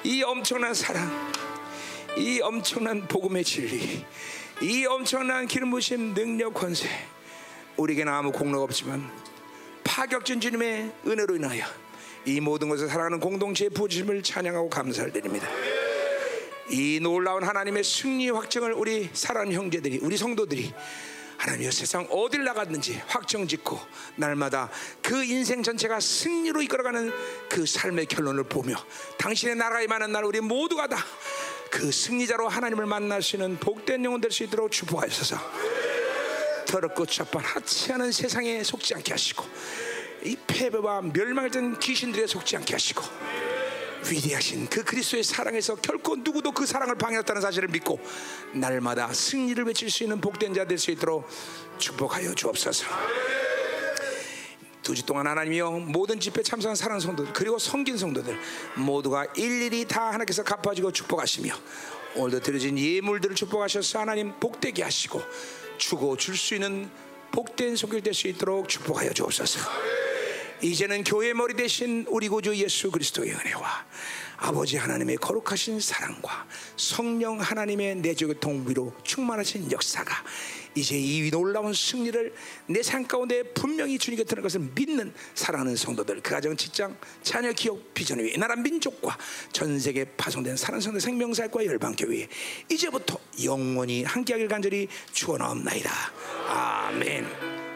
이 엄청난 사랑 이 엄청난 복음의 진리 이 엄청난 기름 부심 능력 권세 우리에게는 아무 공로가 없지만 파격전 주님의 은혜로 인하여 이 모든 것을 살아가는 공동체의 부주심을 찬양하고 감사를 드립니다. 이 놀라운 하나님의 승리 확정을 우리 사랑하는 형제들이 우리 성도들이 하나님의 세상 어딜 나갔는지 확정짓고 날마다 그 인생 전체가 승리로 이끌어가는 그 삶의 결론을 보며 당신의 나라에 많은 날 우리 모두가 다 그 승리자로 하나님을 만나시는 복된 영혼 될 수 있도록 축복하셔서. 더럽고 첩한 하찮은 세상에 속지 않게 하시고 이 패배와 멸망된 귀신들에 속지 않게 하시고 위대하신 그 그리스도의 사랑에서 결코 누구도 그 사랑을 방해했다는 사실을 믿고 날마다 승리를 외칠 수 있는 복된 자 될 수 있도록 축복하여 주옵소서. 두주 동안 하나님이여 모든 집회 참석한 사랑 성도들 그리고 성긴 성도들 모두가 일일이 다 하나님께서 갚아주고 축복하시며 오늘도 드려진 예물들을 축복하셔서 하나님 복되게 하시고 주고 줄 수 있는 복된 손길 될수 있도록 축복하여 주옵소서. 이제는 교회 머리 대신 우리 구주 예수 그리스도의 은혜와 아버지 하나님의 거룩하신 사랑과 성령 하나님의 내적의 동비로 충만하신 역사가 이제 이 놀라운 승리를 내 삶 가운데 분명히 주님께 드는 것을 믿는 사랑하는 성도들 그 가정 직장 자녀 기업 비전 위에 나라 민족과 전 세계 파송된 사랑하는 성도 생명사과 열방교회 이제부터 영원히 함께하길 간절히 축원하옵나이다 아멘.